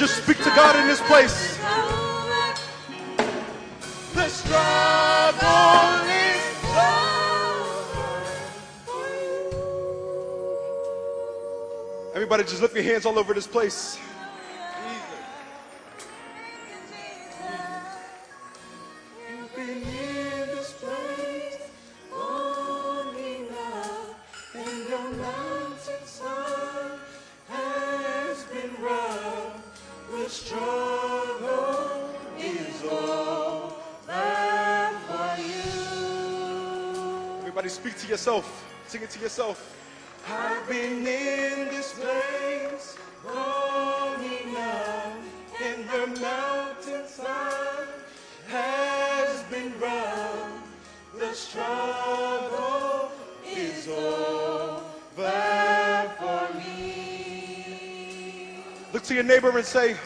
Just speak to God in this place. The struggle is Everybody just lift your hands all over this place. Yourself. Sing it to yourself. I've been in this place long enough, and the mountainside has been. The struggle is over for me. Look to your neighbor and say,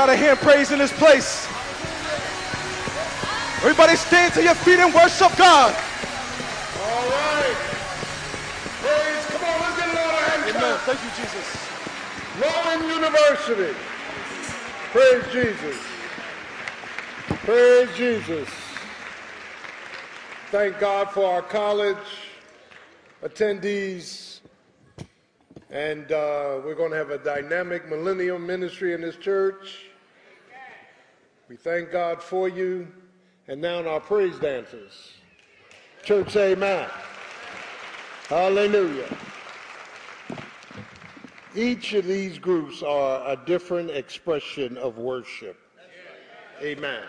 Give God a hand praise in this place. Everybody stand to your feet and worship God. All right. Praise. Come on, let's get another hand Amen. Thank you, Jesus. Rowan University. Praise Jesus. Praise Jesus. Thank God for our college attendees. And uh, we're going to have a dynamic millennium ministry in this church. Thank God for you. And now in our praise dancers. Church, amen. Hallelujah. Each of these groups are a different expression of worship. Amen.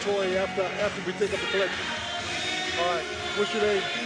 Going to do the offertory after after we take up the collection? All right. What's your name?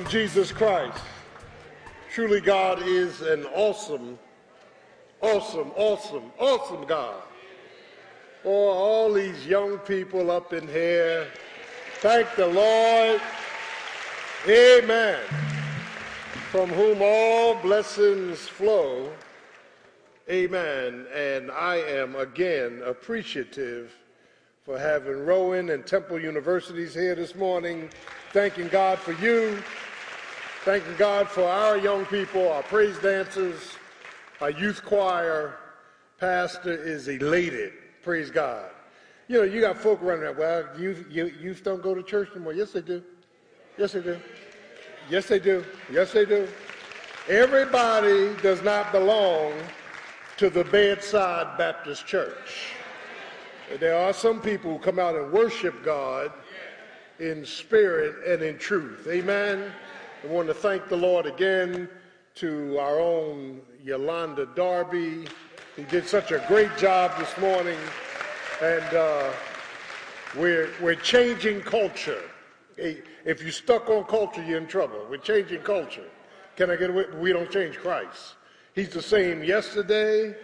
Of Jesus Christ. Truly, God is an awesome, awesome, awesome, awesome God. For all these young people up in here, thank the Lord. Amen. From whom all blessings flow. Amen. And I am again appreciative for having Rowan and Temple Universities here this morning. Thanking God for you. Thanking God for our young people, our praise dancers, our youth choir. Pastor is elated. Praise God. You know, you got folk running around. Well, youth, youth don't go to church anymore. Yes, they do. Yes, they do. Yes, they do. Yes, they do. Everybody does not belong to the bedside Baptist church. There are some people who come out and worship God in spirit and in truth. Amen. I want to thank the Lord again to our own Yolanda Darby, who did such a great job this morning. And uh, we're, we're changing culture. If you're stuck on culture, you're in trouble. We're changing culture. Can I get away? We don't change Christ. He's the same yesterday,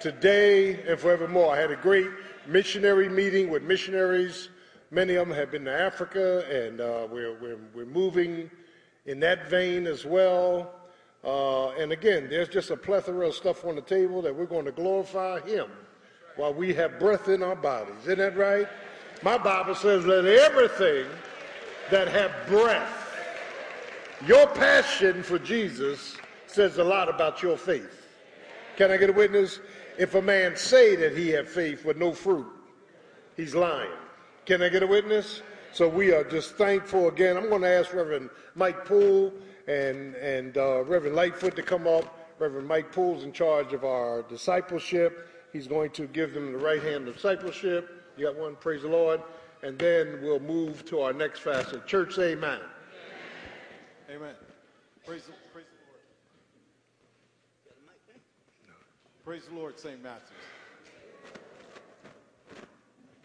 today, and forevermore. I had a great missionary meeting with missionaries. Many of them have been to Africa, and uh, we're, we're, we're moving in that vein as well. Uh, and again, there's just a plethora of stuff on the table that we're going to glorify Him while we have breath in our bodies. Isn't that right? My Bible says, let everything that have breath Your passion for Jesus says a lot about your faith. Can I get a witness? If a man say that he have faith with no fruit, he's lying. Can I get a witness? So we are just thankful again. I'm going to ask Reverend Mike Poole and, and uh, Reverend Lightfoot to come up. Reverend Mike Poole's in charge of our discipleship. He's going to give them the right hand of discipleship. You got one, praise the Lord. And then we'll move to our next facet. Church, say amen. Amen. Praise the, praise the Lord. Praise the Lord, St. Matthews.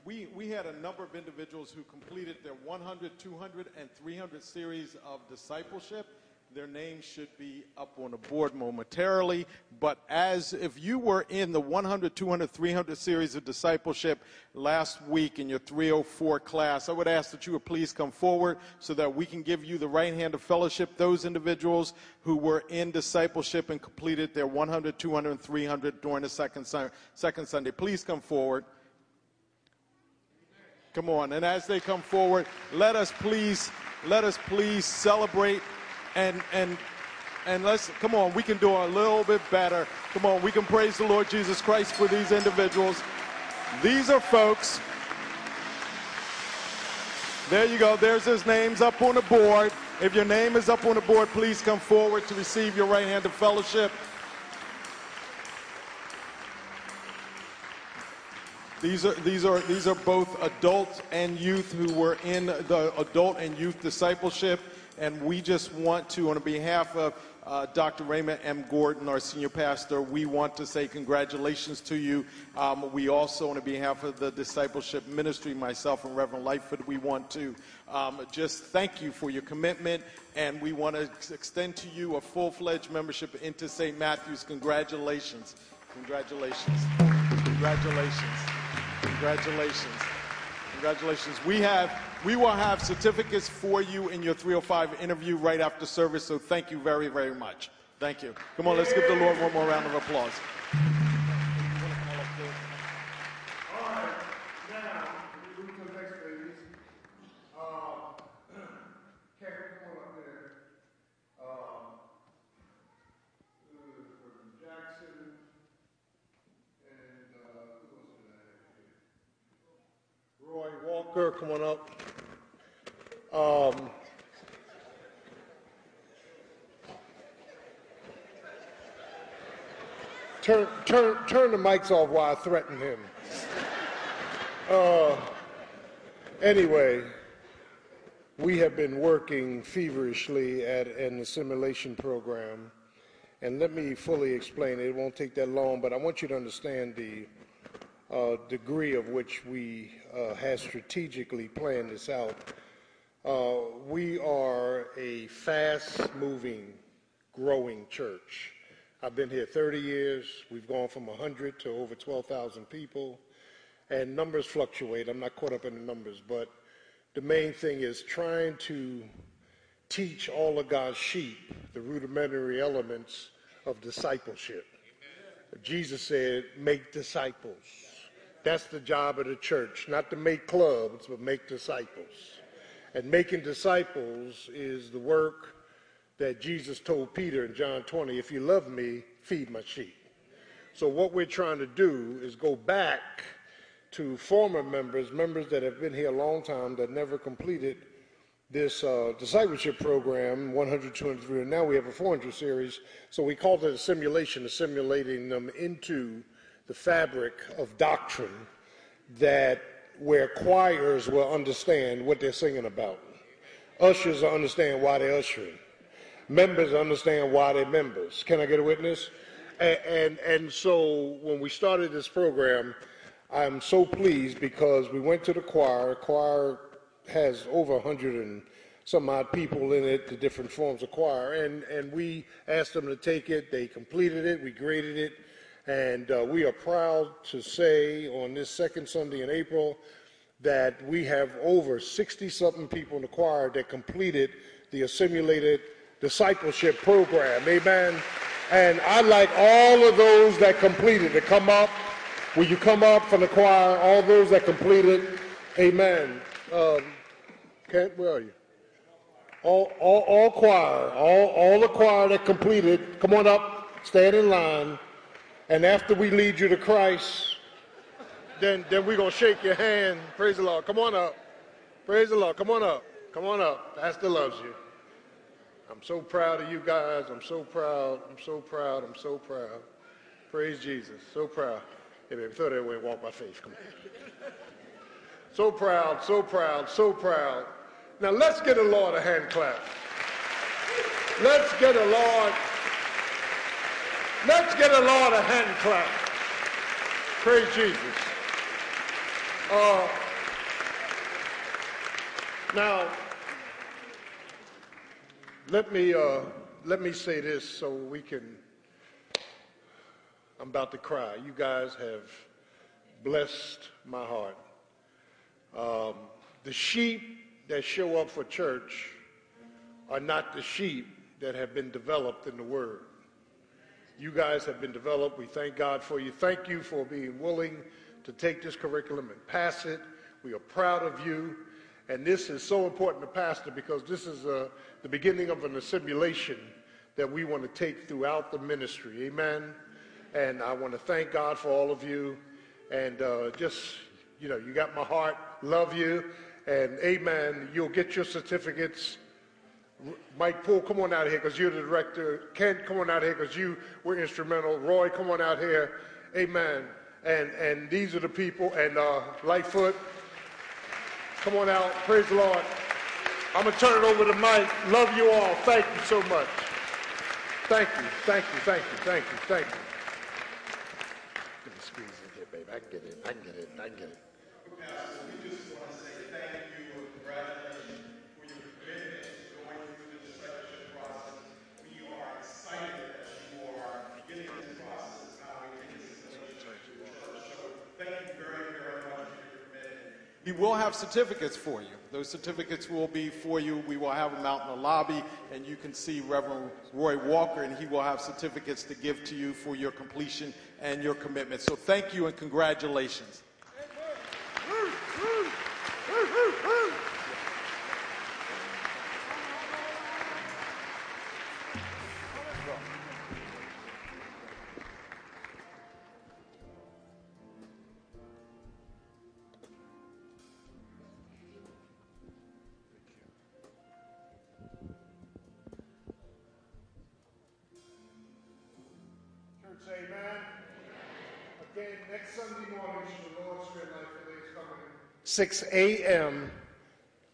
We, we had a number of individuals who completed their 100, 200, and 300 series of discipleship. Their names should be up on the board momentarily. But as if you were in the 100, 200, 300 series of discipleship last week in your 304 class, I would ask that you would please come forward so that we can give you the right hand of fellowship. Those individuals who were in discipleship and completed their 100, 200, and 300 during the second, second Sunday, please come forward. Come on. And as they come forward, let us please, let us please celebrate and and and let's come on, we can do a little bit better. Come on, we can praise the Lord Jesus Christ for these individuals. These are folks. There you go. There's his names up on the board. If your name is up on the board, please come forward to receive your right hand of fellowship. These are, these, are, these are both adults and youth who were in the adult and youth discipleship. And we just want to, on behalf of uh, Dr. Raymond M. Gordon, our senior pastor, we want to say congratulations to you. Um, we also, on behalf of the discipleship ministry, myself and Reverend Lightfoot, we want to um, just thank you for your commitment. And we want to extend to you a full fledged membership into St. Matthew's. Congratulations. Congratulations. Congratulations. Congratulations. Congratulations. We have we will have certificates for you in your 305 interview right after service, so thank you very, very much. Thank you. Come on, let's give the Lord one more round of applause. Walker, come on up. Um, turn, turn, turn the mics off while I threaten him. Uh, anyway, we have been working feverishly at an assimilation program. And let me fully explain it. It won't take that long, but I want you to understand the uh, degree of which we uh, have strategically planned this out. Uh, we are a fast moving, growing church. I've been here 30 years. We've gone from 100 to over 12,000 people. And numbers fluctuate. I'm not caught up in the numbers, but the main thing is trying to teach all of God's sheep the rudimentary elements of discipleship. Jesus said, make disciples. That's the job of the church, not to make clubs, but make disciples. And making disciples is the work that Jesus told Peter in John 20 if you love me, feed my sheep. So, what we're trying to do is go back to former members, members that have been here a long time that never completed this uh, discipleship program, 100, 200, 300. Now we have a 400 series. So we called it a simulation, assimilating them into the fabric of doctrine that where choirs will understand what they're singing about. Ushers will understand why they're ushering. Members understand why they're members. Can I get a witness? And, and, and so when we started this program, I'm so pleased because we went to the choir. Choir has over 100 and some odd people in it, the different forms of choir, and, and we asked them to take it. They completed it. We graded it and uh, we are proud to say on this second Sunday in April that we have over 60 something people in the choir that completed the assimilated discipleship program. Amen. And I'd like all of those that completed to come up. Will you come up from the choir? All those that completed. Amen. Um, Kent, where are you? All, all, all choir, all, all the choir that completed, come on up, stand in line. And after we lead you to Christ, then, then we're going to shake your hand. Praise the Lord. Come on up. Praise the Lord. Come on up. Come on up. Pastor loves you. I'm so proud of you guys. I'm so proud. I'm so proud. I'm so proud. Praise Jesus. So proud. Hey, baby, throw that away and walk by faith. Come on. So proud, so proud, so proud. Now let's get a Lord a hand clap. Let's get a Lord. Let's get a Lord a hand clap. Praise Jesus. Uh, now, let me uh, let me say this so we can. I'm about to cry. You guys have blessed my heart. Um, the sheep that show up for church are not the sheep that have been developed in the Word. You guys have been developed. We thank God for you. Thank you for being willing to take this curriculum and pass it. We are proud of you. And this is so important to Pastor because this is uh, the beginning of an assimilation that we want to take throughout the ministry. Amen. And I want to thank God for all of you. And uh, just, you know, you got my heart. Love you. And amen. You'll get your certificates. Mike Poole, come on out here because you're the director. Kent, come on out here because you were instrumental. Roy, come on out here. Amen. And and these are the people. And uh, Lightfoot, Come on out. Praise the Lord. I'm going to turn it over to Mike. Love you all. Thank you so much. Thank you. Thank you. Thank you. Thank you. Thank you. Let me squeeze in here, baby. I can get it. I can get it. I can get it. We will have certificates for you. Those certificates will be for you. We will have them out in the lobby, and you can see Reverend Roy Walker, and he will have certificates to give to you for your completion and your commitment. So thank you and congratulations. Next Sunday morning, the Lord's Spirit Life Relay is coming. 6 a.m.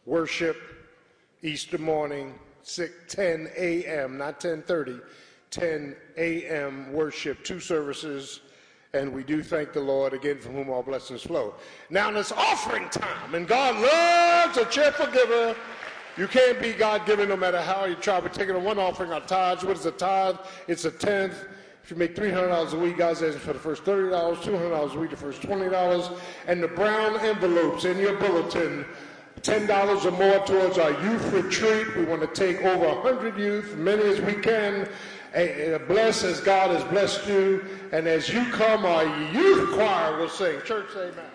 worship, Easter morning, 6, 10 a.m., not 10.30, 10 a.m. worship, two services, and we do thank the Lord again from whom all blessings flow. Now it's offering time, and God loves a cheerful giver. You can't be God given no matter how you try. We're taking a one offering, our tithes. What is a tithe? It's a tenth. If you make $300 a week, God says for the first $30, $200 a week, the first $20, and the brown envelopes in your bulletin, $10 or more towards our youth retreat. We want to take over 100 youth, many as we can. Eh, Bless as God has blessed you. And as you come, our youth choir will sing. Church, amen.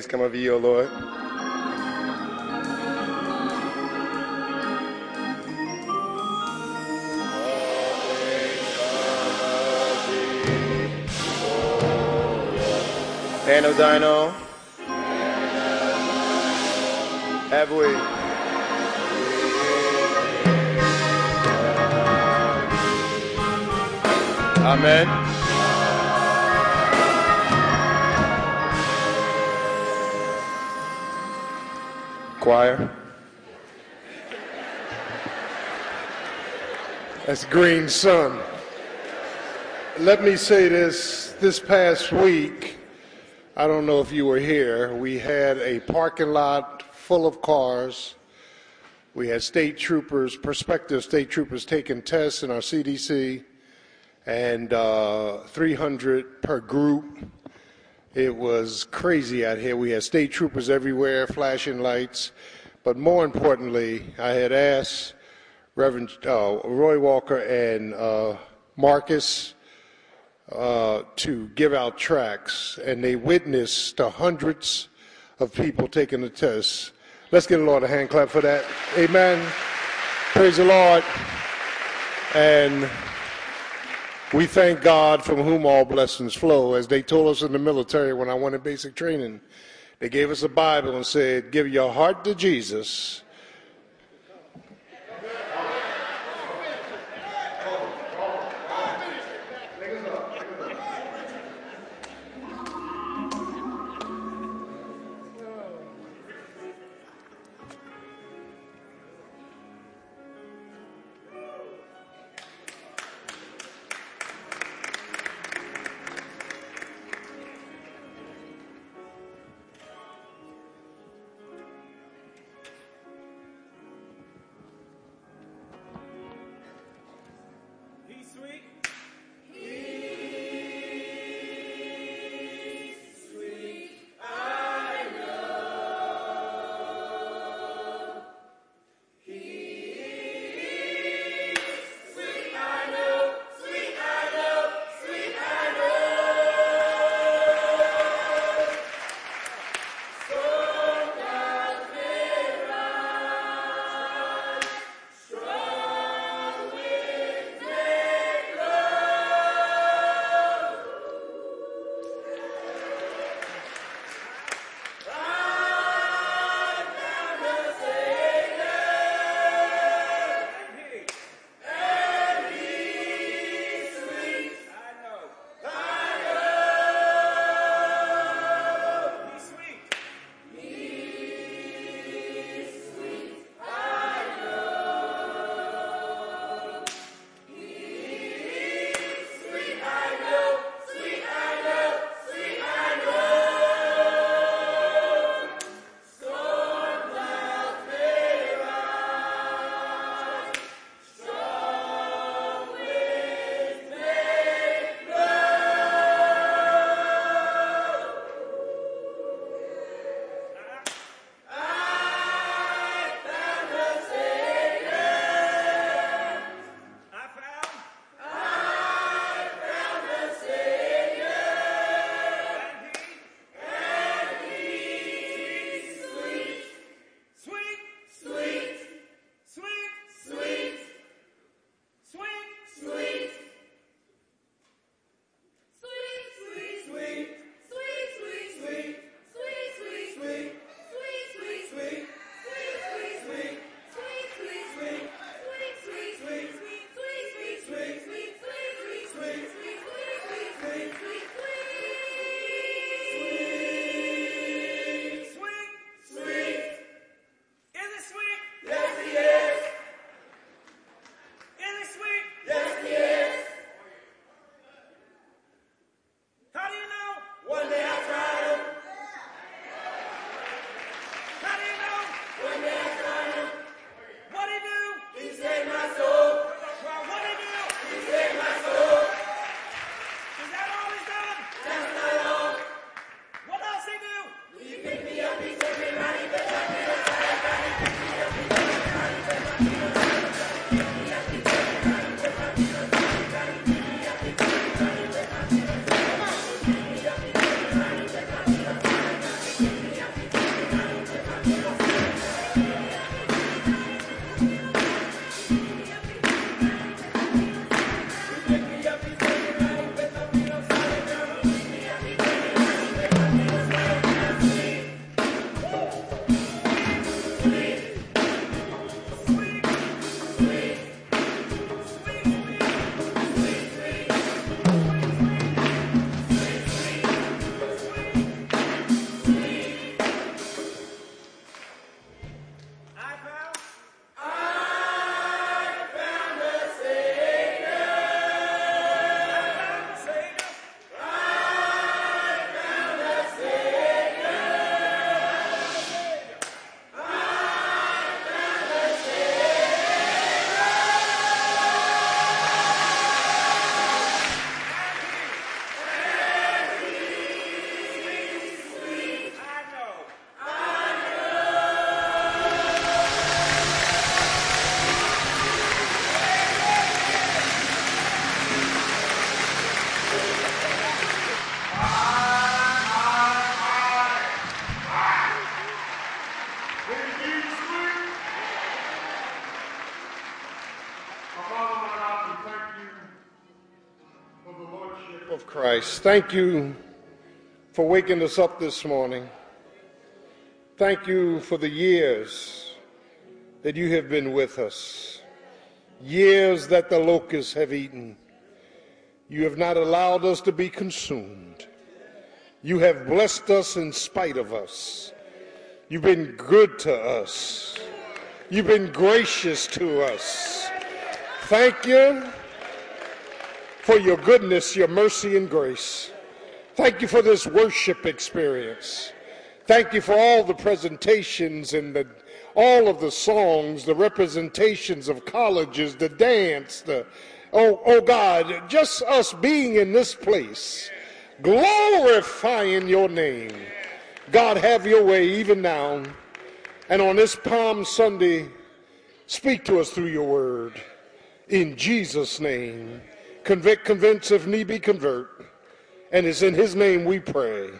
Things come of you, O Lord. Hand of thine own. Have we? Amen. Choir. That's Green Sun. Let me say this this past week, I don't know if you were here, we had a parking lot full of cars. We had state troopers, prospective state troopers taking tests in our CDC, and uh, 300 per group. It was crazy out here. We had state troopers everywhere, flashing lights. But more importantly, I had asked Reverend uh, Roy Walker and uh, Marcus uh, to give out tracts, and they witnessed to hundreds of people taking the test. Let's give the Lord a hand clap for that. Amen. Praise the Lord. And we thank God from whom all blessings flow. As they told us in the military when I went in basic training, they gave us a Bible and said, Give your heart to Jesus. Christ, thank you for waking us up this morning. Thank you for the years that you have been with us, years that the locusts have eaten. You have not allowed us to be consumed. You have blessed us in spite of us. You've been good to us. You've been gracious to us. Thank you for your goodness, your mercy, and grace. Thank you for this worship experience. Thank you for all the presentations and the, all of the songs, the representations of colleges, the dance, the oh, oh God, just us being in this place, glorifying your name. God, have your way even now. And on this Palm Sunday, speak to us through your word. In Jesus' name, convict, convince, if need be, convert. And it's in his name we pray.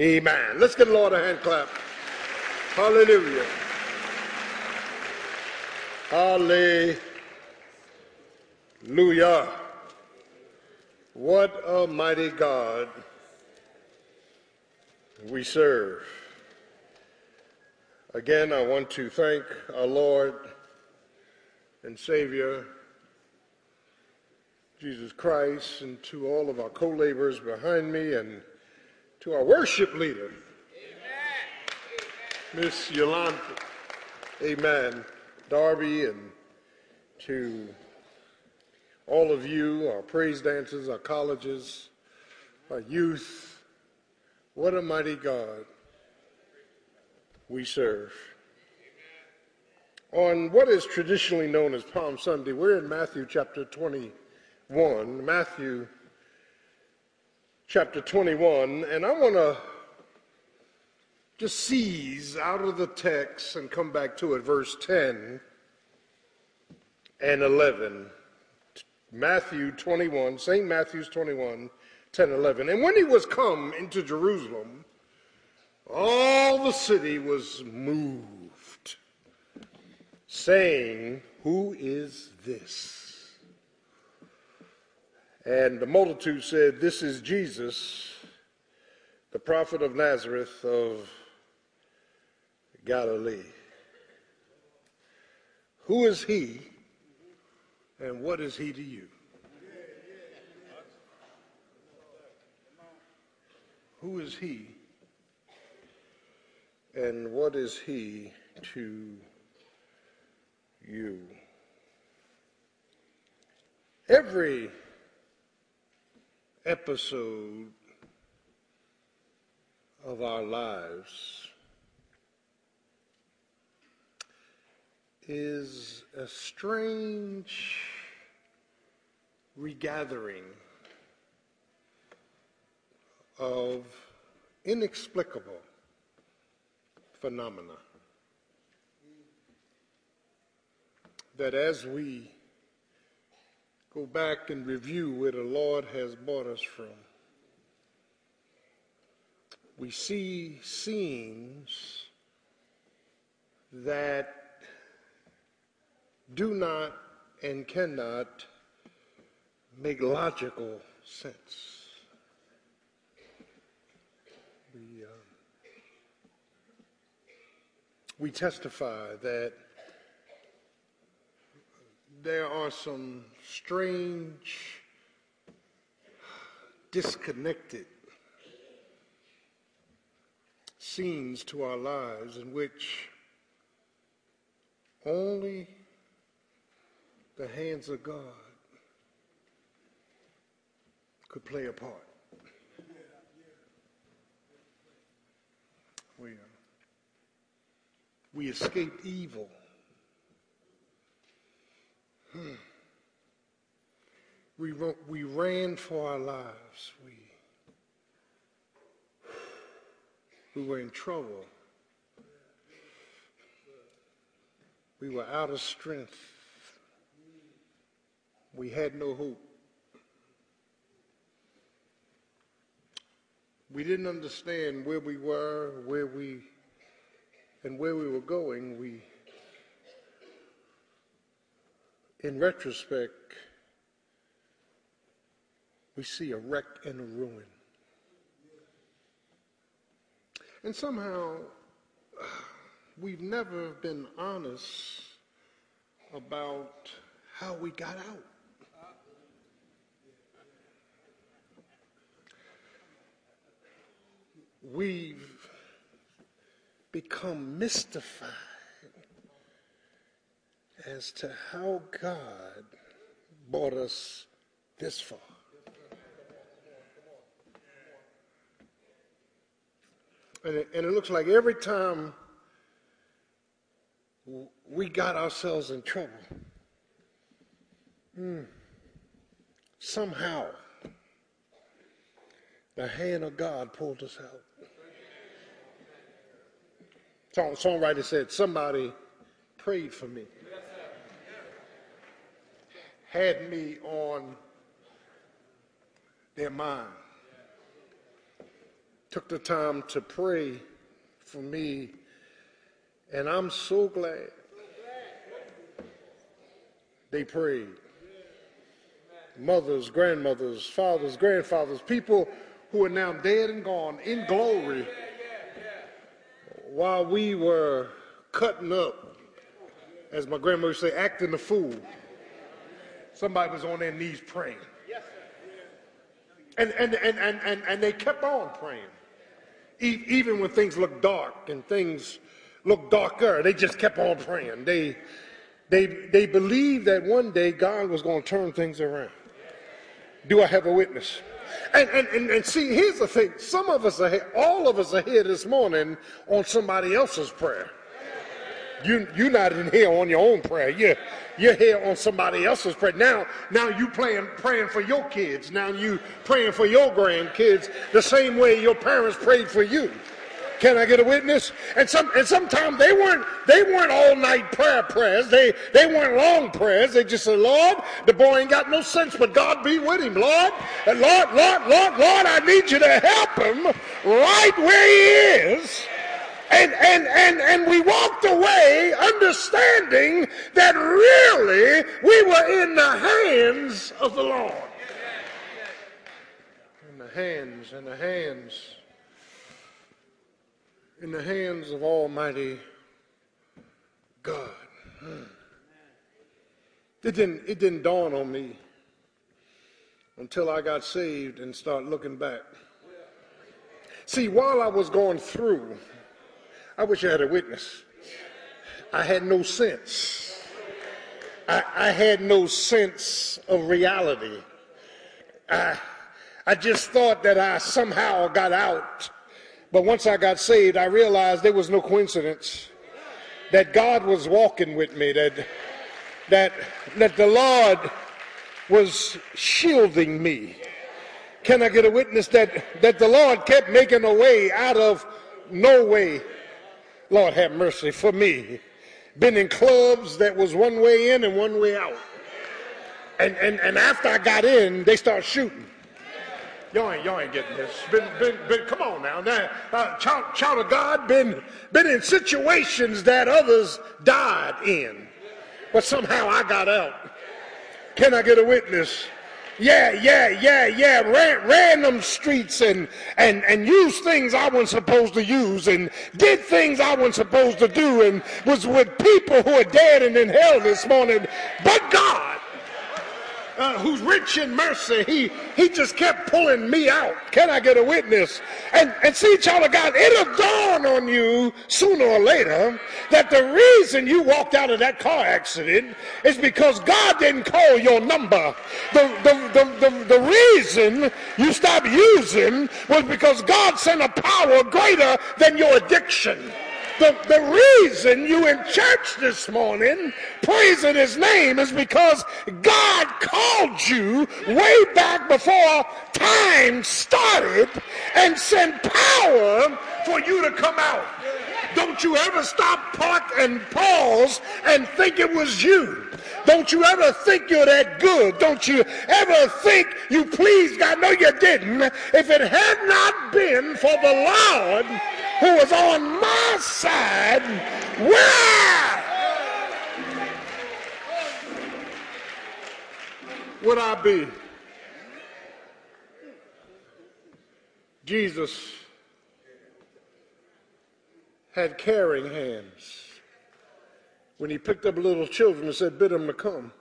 Amen. Let's give the Lord a hand clap. Hallelujah. Hallelujah. What a mighty God we serve. Again, I want to thank our Lord and Savior, Jesus Christ, and to all of our co laborers behind me and to our worship leader, Miss Yolanda, amen, Darby, and to all of you, our praise dancers, our colleges, our youth. What a mighty God we serve. On what is traditionally known as Palm Sunday, we're in Matthew chapter 21. Matthew chapter 21, and I want to just seize out of the text and come back to it, verse 10 and 11. Matthew 21, St. Matthew's 21, 10, 11. And when he was come into Jerusalem, all the city was moved, saying, Who is this? And the multitude said, This is Jesus, the prophet of Nazareth of Galilee. Who is he, and what is he to you? Who is he, and what is he to you? Every episode of our lives is a strange regathering of inexplicable phenomena that as we go back and review where the Lord has brought us from, we see scenes that do not and cannot make logical sense. We, uh, we testify that there are some strange, disconnected scenes to our lives in which only the hands of God could play a part. We, uh, we escaped evil. We, we ran for our lives. We, we were in trouble. We were out of strength. We had no hope. We didn't understand where we were, where we, and where we were going. We in retrospect, we see a wreck and a ruin. And somehow, we've never been honest about how we got out. We've become mystified as to how God brought us this far. And it, and it looks like every time we got ourselves in trouble, hmm, somehow the hand of God pulled us out. Song, songwriter said, Somebody prayed for me, had me on their mind, took the time to pray for me, and I'm so glad they prayed. Mothers, grandmothers, fathers, grandfathers, people who are now dead and gone in glory. While we were cutting up, as my grandmother would say, acting the fool, somebody was on their knees praying. And, and, and, and, and, and they kept on praying. E- even when things looked dark and things looked darker, they just kept on praying. They, they, they believed that one day God was going to turn things around. Do I have a witness? And, and, and, and, see, here's the thing. Some of us are here, all of us are here this morning on somebody else's prayer. You, you're not in here on your own prayer. You're, you're here on somebody else's prayer. Now, now you praying, praying for your kids. Now you praying for your grandkids the same way your parents prayed for you. Can I get a witness? And some and sometimes they weren't they weren't all night prayer prayers. They they weren't long prayers. They just said, Lord, the boy ain't got no sense, but God be with him, Lord. And Lord, Lord, Lord, Lord, I need you to help him right where he is. And and and and we walked away understanding that really we were in the hands of the Lord. In the hands, in the hands in the hands of Almighty God. It didn't, it didn't dawn on me until I got saved and started looking back. See, while I was going through, I wish I had a witness. I had no sense. I, I had no sense of reality. I, I just thought that I somehow got out but once I got saved, I realized there was no coincidence that God was walking with me, that, that, that the Lord was shielding me. Can I get a witness that, that the Lord kept making a way out of no way? Lord have mercy for me. Been in clubs that was one way in and one way out. And, and, and after I got in, they start shooting. Y'all ain't, y'all ain't getting this. Been, been, been, come on now. now uh, child, child of God, been, been in situations that others died in. But somehow I got out. Can I get a witness? Yeah, yeah, yeah, yeah. Ran, random streets and, and, and used things I wasn't supposed to use and did things I wasn't supposed to do and was with people who are dead and in hell this morning. But God uh, who's rich in mercy, he, he just kept pulling me out. Can I get a witness? And, and see, child of God, it'll dawn on you sooner or later that the reason you walked out of that car accident is because God didn't call your number. The, the, the, the, the reason you stopped using was because God sent a power greater than your addiction. The, the reason you in church this morning praising his name is because God called you way back before time started and sent power for you to come out. Don't you ever stop, park, and pause and think it was you. Don't you ever think you're that good. Don't you ever think you pleased God. No, you didn't. If it had not been for the Lord who was on my side, where would I be? Jesus had caring hands when he picked up little children and said, Bid them to come.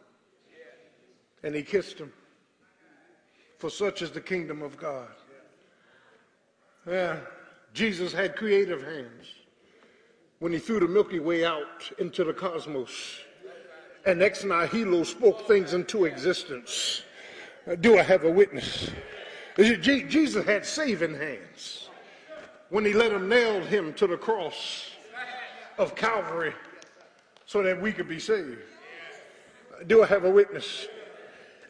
And he kissed them. For such is the kingdom of God. Yeah, Jesus had creative hands when he threw the Milky Way out into the cosmos. And ex nihilo spoke things into existence. Uh, do I have a witness? Jesus had saving hands when he let him nail him to the cross of Calvary so that we could be saved. Do I have a witness?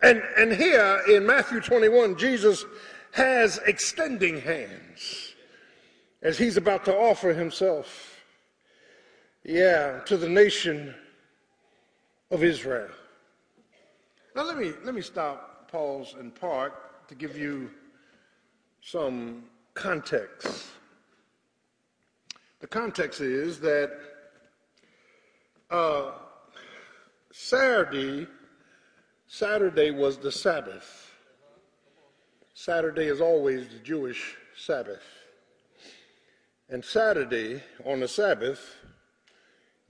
And, and here in Matthew 21, Jesus has extending hands as he's about to offer himself, yeah, to the nation of Israel. Now let me let me stop, pause, and park to give you some context. The context is that uh, Saturday, Saturday was the Sabbath. Saturday is always the Jewish Sabbath. And Saturday, on the Sabbath,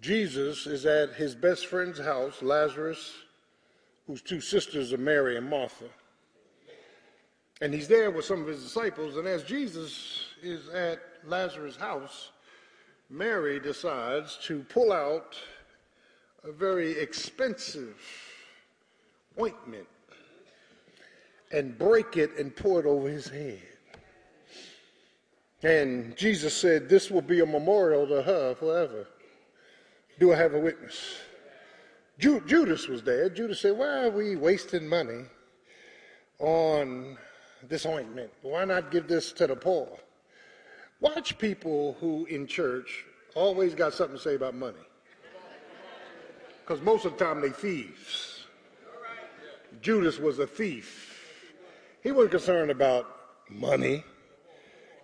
Jesus is at his best friend's house, Lazarus, whose two sisters are Mary and Martha. And he's there with some of his disciples. And as Jesus is at Lazarus' house, Mary decides to pull out a very expensive ointment and break it and pour it over his head. And Jesus said, This will be a memorial to her forever. Do I have a witness? Ju- Judas was there. Judas said, Why are we wasting money on this ointment? Why not give this to the poor? Watch people who in church always got something to say about money. Because most of the time they thieves. Judas was a thief. He wasn't concerned about money.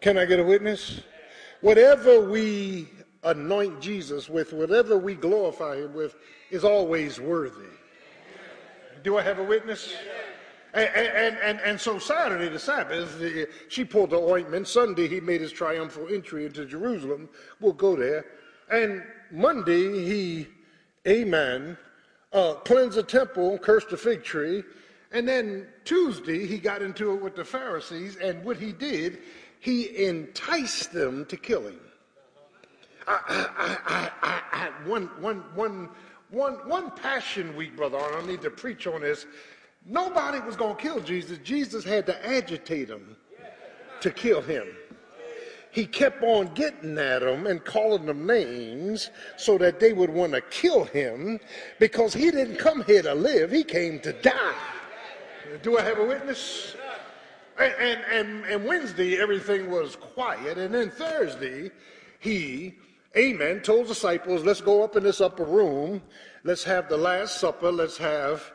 Can I get a witness? Whatever we anoint Jesus with, whatever we glorify him with, is always worthy. Do I have a witness? And, and, and, and so Saturday, the Sabbath, she pulled the ointment. Sunday, he made his triumphal entry into Jerusalem. We'll go there. And Monday, he amen, uh, cleansed the temple, cursed the fig tree. And then Tuesday, he got into it with the Pharisees, and what he did, he enticed them to kill him. I, I, I, one, one, one, one, one passion week, brother, I don't need to preach on this. Nobody was going to kill Jesus. Jesus had to agitate them to kill him he kept on getting at them and calling them names so that they would want to kill him because he didn't come here to live, he came to die. Do I have a witness? And, and, and, Wednesday, everything was quiet. And then Thursday, he, amen, told disciples, let's go up in this upper room. Let's have the Last Supper. Let's have,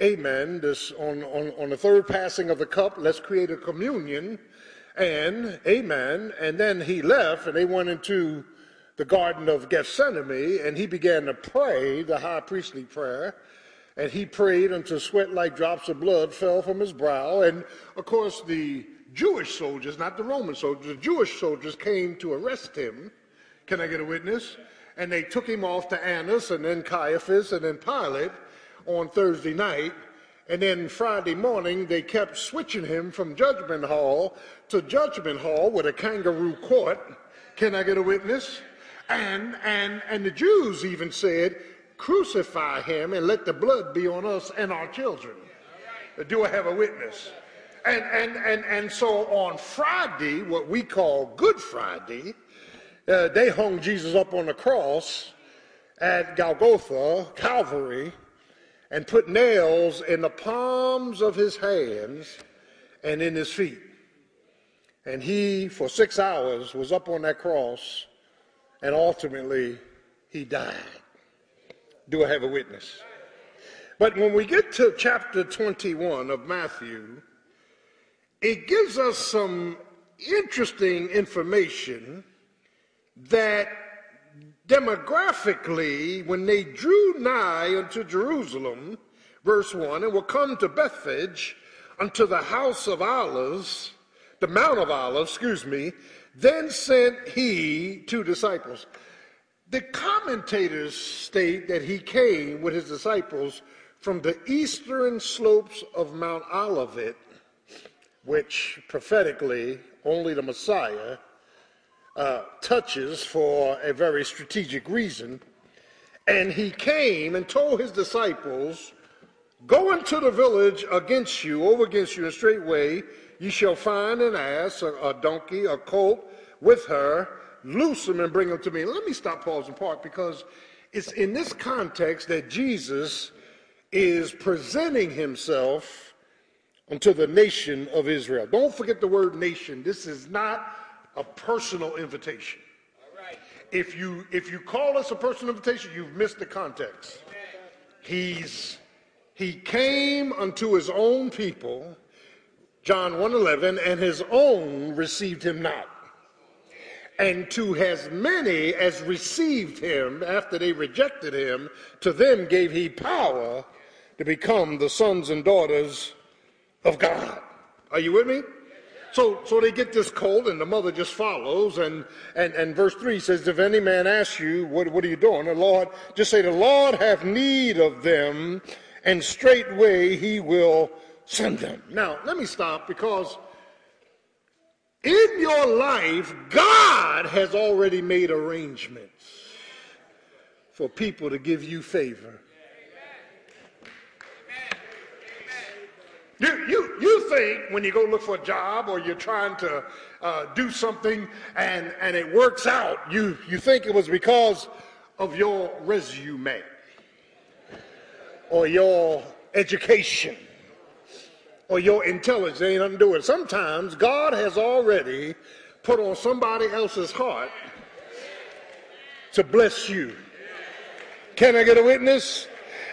amen, this on, on, on the third passing of the cup. Let's create a communion and, amen, and then he left and they went into the Garden of Gethsemane and he began to pray the high priestly prayer. And he prayed until sweat like drops of blood fell from his brow. And of course, the Jewish soldiers, not the Roman soldiers, the Jewish soldiers came to arrest him. Can I get a witness? And they took him off to Annas and then Caiaphas and then Pilate on Thursday night. And then Friday morning, they kept switching him from Judgment Hall to Judgment Hall with a kangaroo court. Can I get a witness? And, and, and the Jews even said, crucify him and let the blood be on us and our children. Do I have a witness? And, and, and, and so on Friday, what we call Good Friday, uh, they hung Jesus up on the cross at Golgotha, Calvary, and put nails in the palms of his hands and in his feet. And he, for six hours, was up on that cross, and ultimately he died. Do I have a witness? But when we get to chapter 21 of Matthew, it gives us some interesting information that demographically, when they drew nigh unto Jerusalem, verse 1, and will come to Bethphage unto the house of Olives, the Mount of Olives, excuse me, then sent he two disciples. The commentators state that he came with his disciples from the eastern slopes of Mount Olivet, which prophetically only the Messiah uh, touches for a very strategic reason. And he came and told his disciples, Go into the village against you, over against you in a straight way. You shall find an ass, a, a donkey, a colt with her. Loose them and bring them to me. Let me stop, pause, and part because it's in this context that Jesus is presenting himself unto the nation of Israel. Don't forget the word nation. This is not a personal invitation. If you if you call this a personal invitation, you've missed the context. He's he came unto his own people, John 1:11, and his own received him not. And to as many as received him after they rejected him, to them gave he power to become the sons and daughters of God. Are you with me? So, so they get this cold, and the mother just follows. And, and, and verse 3 says, If any man asks you, what, what are you doing? The Lord, just say, The Lord have need of them, and straightway he will send them. Now, let me stop because in your life, God has already made arrangements for people to give you favor. You, you, you think when you go look for a job or you're trying to uh, do something and, and it works out, you, you think it was because of your resume or your education or your intelligence. It ain't nothing to do it. Sometimes God has already put on somebody else's heart to bless you. Can I get a witness?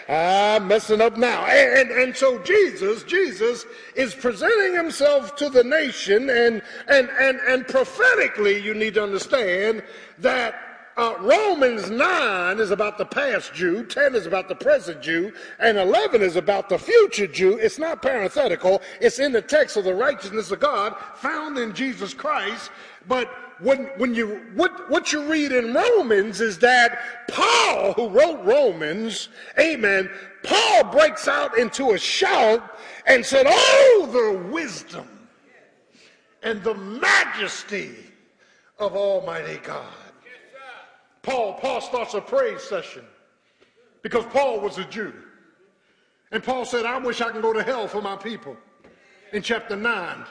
I'm messing up now. And, and, and, so Jesus, Jesus is presenting himself to the nation and, and, and, and prophetically you need to understand that uh, Romans 9 is about the past Jew, 10 is about the present Jew, and 11 is about the future Jew. It's not parenthetical. It's in the text of the righteousness of God found in Jesus Christ. But when, when you, what, what you read in Romans is that Paul, who wrote Romans, amen, Paul breaks out into a shout and said, Oh, the wisdom and the majesty of Almighty God. Paul, Paul starts a praise session because Paul was a Jew. And Paul said, I wish I can go to hell for my people in chapter 9.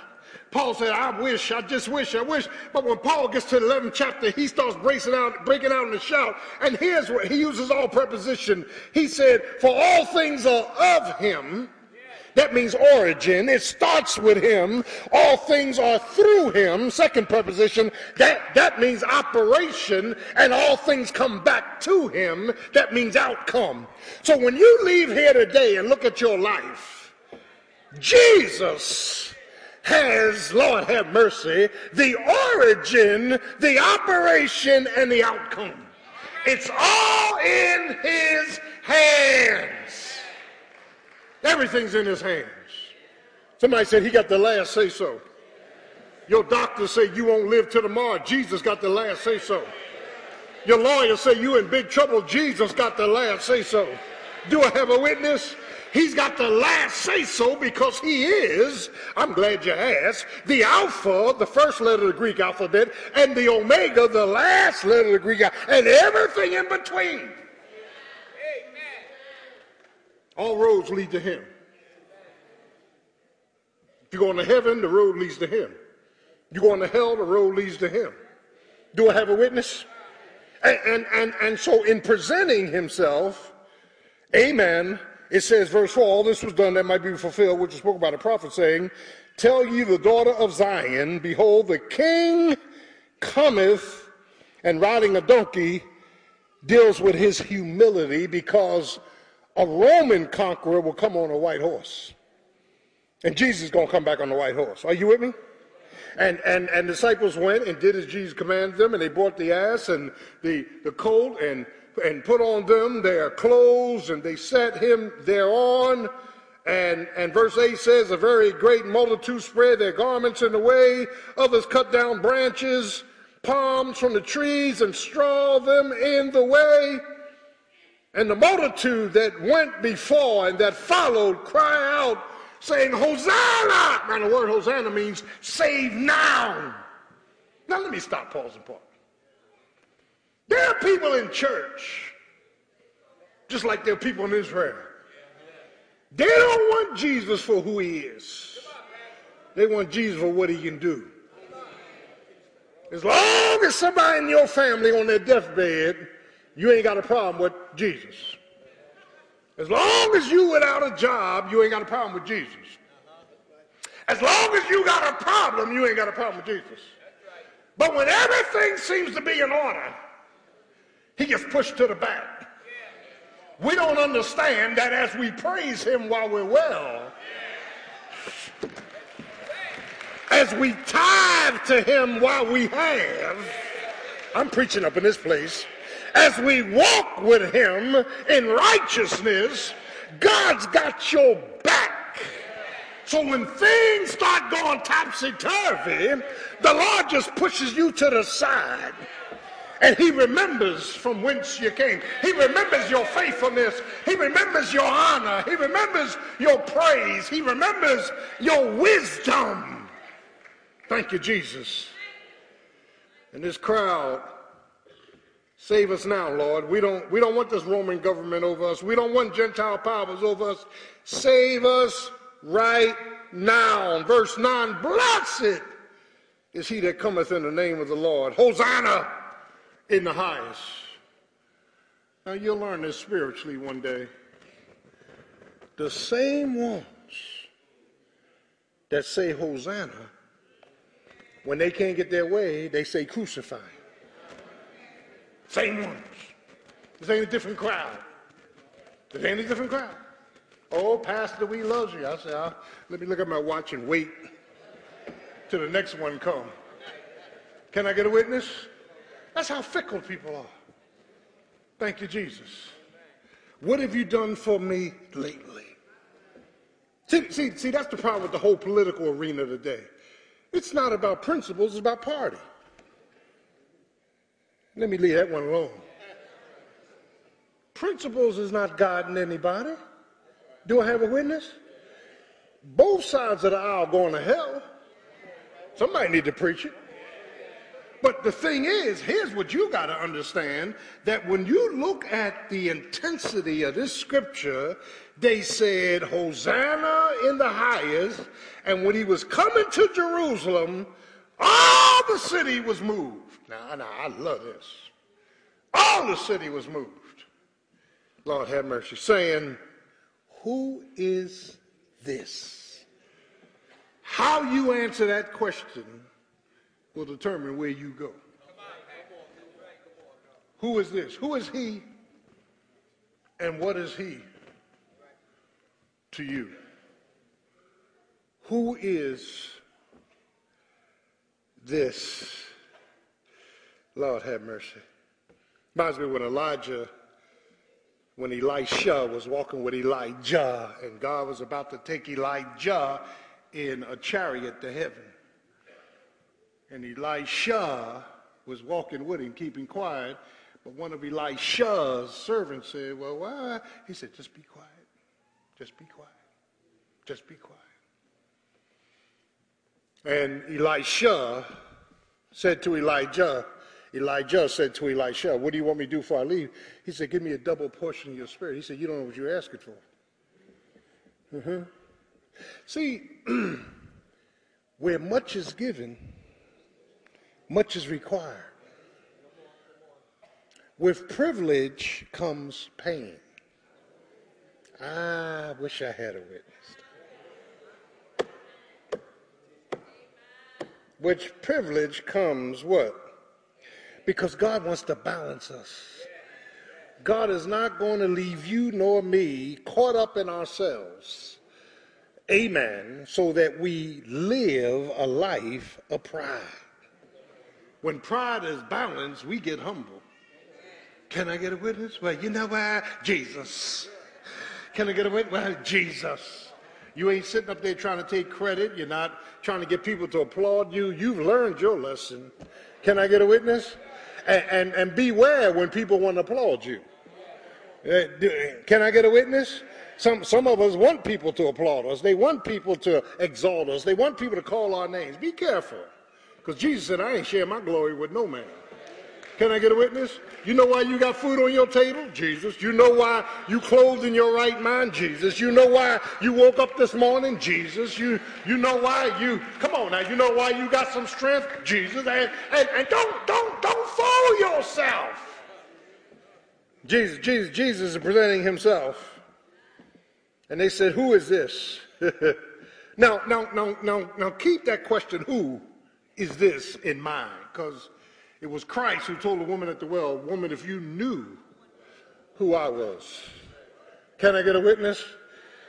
Paul said, I wish, I just wish, I wish. But when Paul gets to the 11th chapter, he starts breaking out, breaking out in a shout. And here's what he uses all preposition. He said, For all things are of him. That means origin. It starts with him. All things are through him. Second preposition. That, that means operation. And all things come back to him. That means outcome. So when you leave here today and look at your life, Jesus has, Lord have mercy, the origin, the operation, and the outcome. It's all in his hands. Everything's in his hands. Somebody said he got the last say so. Your doctor say you won't live till tomorrow. Jesus got the last say so. Your lawyer say you in big trouble. Jesus got the last say so. Do I have a witness? He's got the last say so because he is, I'm glad you asked, the Alpha, the first letter of the Greek alphabet, and the Omega, the last letter of the Greek alphabet, and everything in between. All roads lead to him. If you're going to heaven, the road leads to him. You're going to hell, the road leads to him. Do I have a witness? And, and, and, and so in presenting himself, amen, it says, verse 4, all this was done that might be fulfilled, which is spoken by the prophet, saying, Tell ye the daughter of Zion, behold, the king cometh, and riding a donkey deals with his humility because a Roman conqueror will come on a white horse. And Jesus is going to come back on the white horse. Are you with me? And, and, and disciples went and did as Jesus commanded them, and they brought the ass and the, the colt and and put on them their clothes, and they set him thereon. And, and verse 8 says, A very great multitude spread their garments in the way. Others cut down branches, palms from the trees, and straw them in the way. And the multitude that went before and that followed cry out, saying, Hosanna! Man, the word Hosanna means save now. Now let me stop, pause and pause. There are people in church, just like there are people in Israel. They don't want Jesus for who he is. They want Jesus for what he can do. As long as somebody in your family on their deathbed, you ain't got a problem with Jesus. As long as you without a job, you ain't got a problem with Jesus. As long as you got a problem, you ain't got a problem with Jesus. But when everything seems to be in order, he gets pushed to the back. We don't understand that as we praise him while we're well, as we tithe to him while we have, I'm preaching up in this place, as we walk with him in righteousness, God's got your back. So when things start going topsy-turvy, the Lord just pushes you to the side. And he remembers from whence you came. He remembers your faithfulness. He remembers your honor. He remembers your praise. He remembers your wisdom. Thank you, Jesus. And this crowd, save us now, Lord. We don't, we don't want this Roman government over us. We don't want Gentile powers over us. Save us right now. Verse 9, blessed is he that cometh in the name of the Lord. Hosanna in the highest. Now you'll learn this spiritually one day. The same ones that say Hosanna, when they can't get their way, they say crucify. Same ones. This ain't a different crowd. This ain't a different crowd. Oh, Pastor, we love you. I say, oh, uh, let me look at my watch and wait till the next one come. Can I get a witness? That's how fickle people are. Thank you, Jesus. What have you done for me lately? See, see, see, that's the problem with the whole political arena today. It's not about principles, it's about party. Let me leave that one alone. Principles is not guiding anybody. Do I have a witness? Both sides of the aisle going to hell. Somebody need to preach it. But the thing is, here's what you got to understand that when you look at the intensity of this scripture, they said, Hosanna in the highest. And when he was coming to Jerusalem, all the city was moved. Now, now I love this. All the city was moved. Lord have mercy. Saying, Who is this? How you answer that question will determine where you go. Who is this? Who is he? And what is he to you? Who is this? Lord have mercy. Reminds me when Elijah, when Elisha was walking with Elijah, and God was about to take Elijah in a chariot to heaven. And Elisha was walking with him, keeping quiet. But one of Elisha's servants said, Well, why? He said, Just be quiet. Just be quiet. Just be quiet. And Elisha said to Elijah, Elijah said to Elisha, What do you want me to do before I leave? He said, Give me a double portion of your spirit. He said, You don't know what you're asking for. Mm-hmm. See, where much is given, much is required. With privilege comes pain. I wish I had a witness. Which privilege comes what? Because God wants to balance us. God is not going to leave you nor me caught up in ourselves. Amen. So that we live a life of pride. When pride is balanced, we get humble. Can I get a witness? Well, you know why? Jesus. Can I get a witness? Well, Jesus. You ain't sitting up there trying to take credit. You're not trying to get people to applaud you. You've learned your lesson. Can I get a witness? And, and, and beware when people want to applaud you. Uh, can I get a witness? Some, some of us want people to applaud us. They want people to exalt us. They want people to call our names. Be careful. Because Jesus said, I ain't share my glory with no man. Can I get a witness? You know why you got food on your table? Jesus. You know why you clothed in your right mind? Jesus. You know why you woke up this morning? Jesus. You you know why you come on now, you know why you got some strength? Jesus. And and, and don't don't don't fool yourself. Jesus, Jesus, Jesus is presenting himself. And they said, Who is this? now, now, now, now, now keep that question, who is this in mind? Because it was Christ who told the woman at the well, Woman, if you knew who I was. Can I get a witness?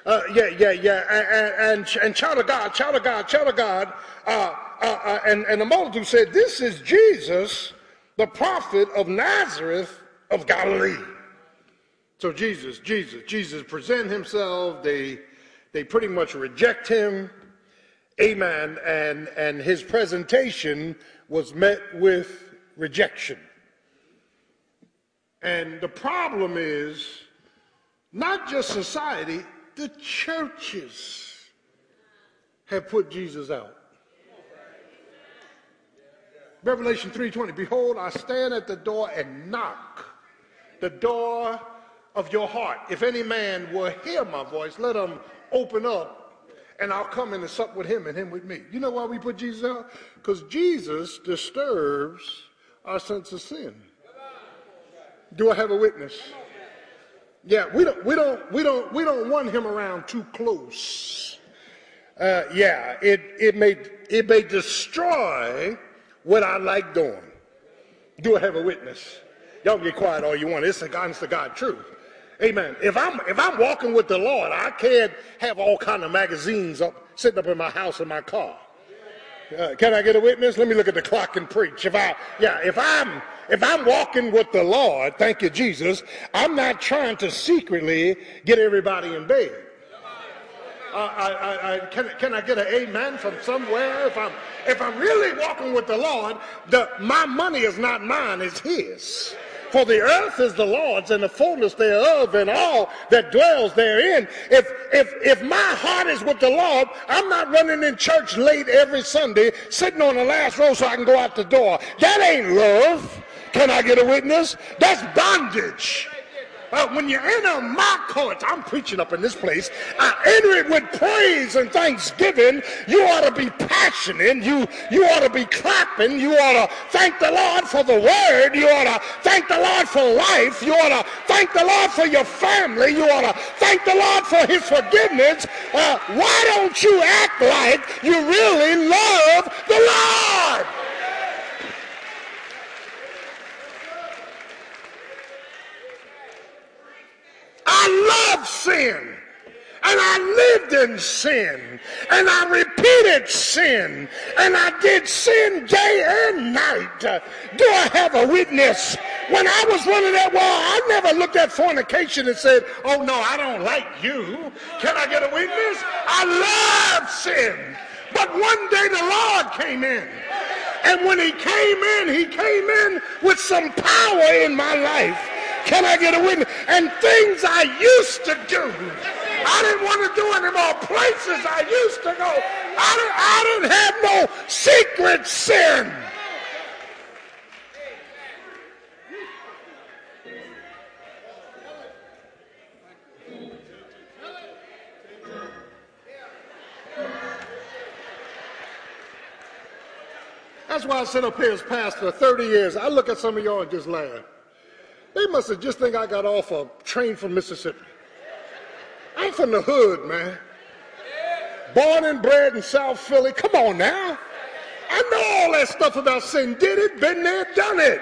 Uh, yeah, yeah, yeah. And, and, and, child of God, child of God, child of God. Uh, uh, uh, and, and the multitude said, This is Jesus, the prophet of Nazareth of Galilee. So Jesus, Jesus, Jesus present himself. They, they pretty much reject him. Amen. And, and his presentation was met with rejection. And the problem is not just society, the churches have put Jesus out. Revelation 3:20 Behold I stand at the door and knock the door of your heart if any man will hear my voice let him open up and I'll come in and sup with him and him with me. You know why we put Jesus out? Because Jesus disturbs our sense of sin. Do I have a witness? Yeah, we don't, we don't, we don't, we don't want him around too close. Uh, yeah, it, it may, it may destroy what I like doing. Do I have a witness? Y'all get quiet all you want. It's the honest to God truth. Amen. If I'm if I'm walking with the Lord, I can't have all kind of magazines up sitting up in my house in my car. Uh, can I get a witness? Let me look at the clock and preach. If I, yeah, if I'm, if I'm walking with the Lord, thank you, Jesus, I'm not trying to secretly get everybody in bed. I, I, I, can, can I get an amen from somewhere? If I'm, if I'm really walking with the Lord, the, my money is not mine, it's His. For the earth is the Lord's and the fullness thereof and all that dwells therein. If, if, if my heart is with the Lord, I'm not running in church late every Sunday, sitting on the last row so I can go out the door. That ain't love. Can I get a witness? That's bondage. Uh, when you enter my courts, I'm preaching up in this place. I enter it with praise and thanksgiving. You ought to be passionate. You, you ought to be clapping. You ought to thank the Lord for the word. You ought to thank the Lord for life. You ought to thank the Lord for your family. You ought to thank the Lord for his forgiveness. Uh, why don't you act like you really love the Lord? I love sin. And I lived in sin. And I repeated sin. And I did sin day and night. Do I have a witness? When I was running that wall, I never looked at fornication and said, oh no, I don't like you. Can I get a witness? I love sin. But one day the Lord came in. And when he came in, he came in with some power in my life. Can I get a witness? And things I used to do. I didn't want to do anymore. Places I used to go. I didn't, I didn't have no secret sin. That's why I sit up here as pastor 30 years. I look at some of y'all and just laugh. They must have just think I got off a train from Mississippi. I'm from the hood, man. Born and bred in South Philly. Come on now. I know all that stuff about sin. Did it, been there, done it.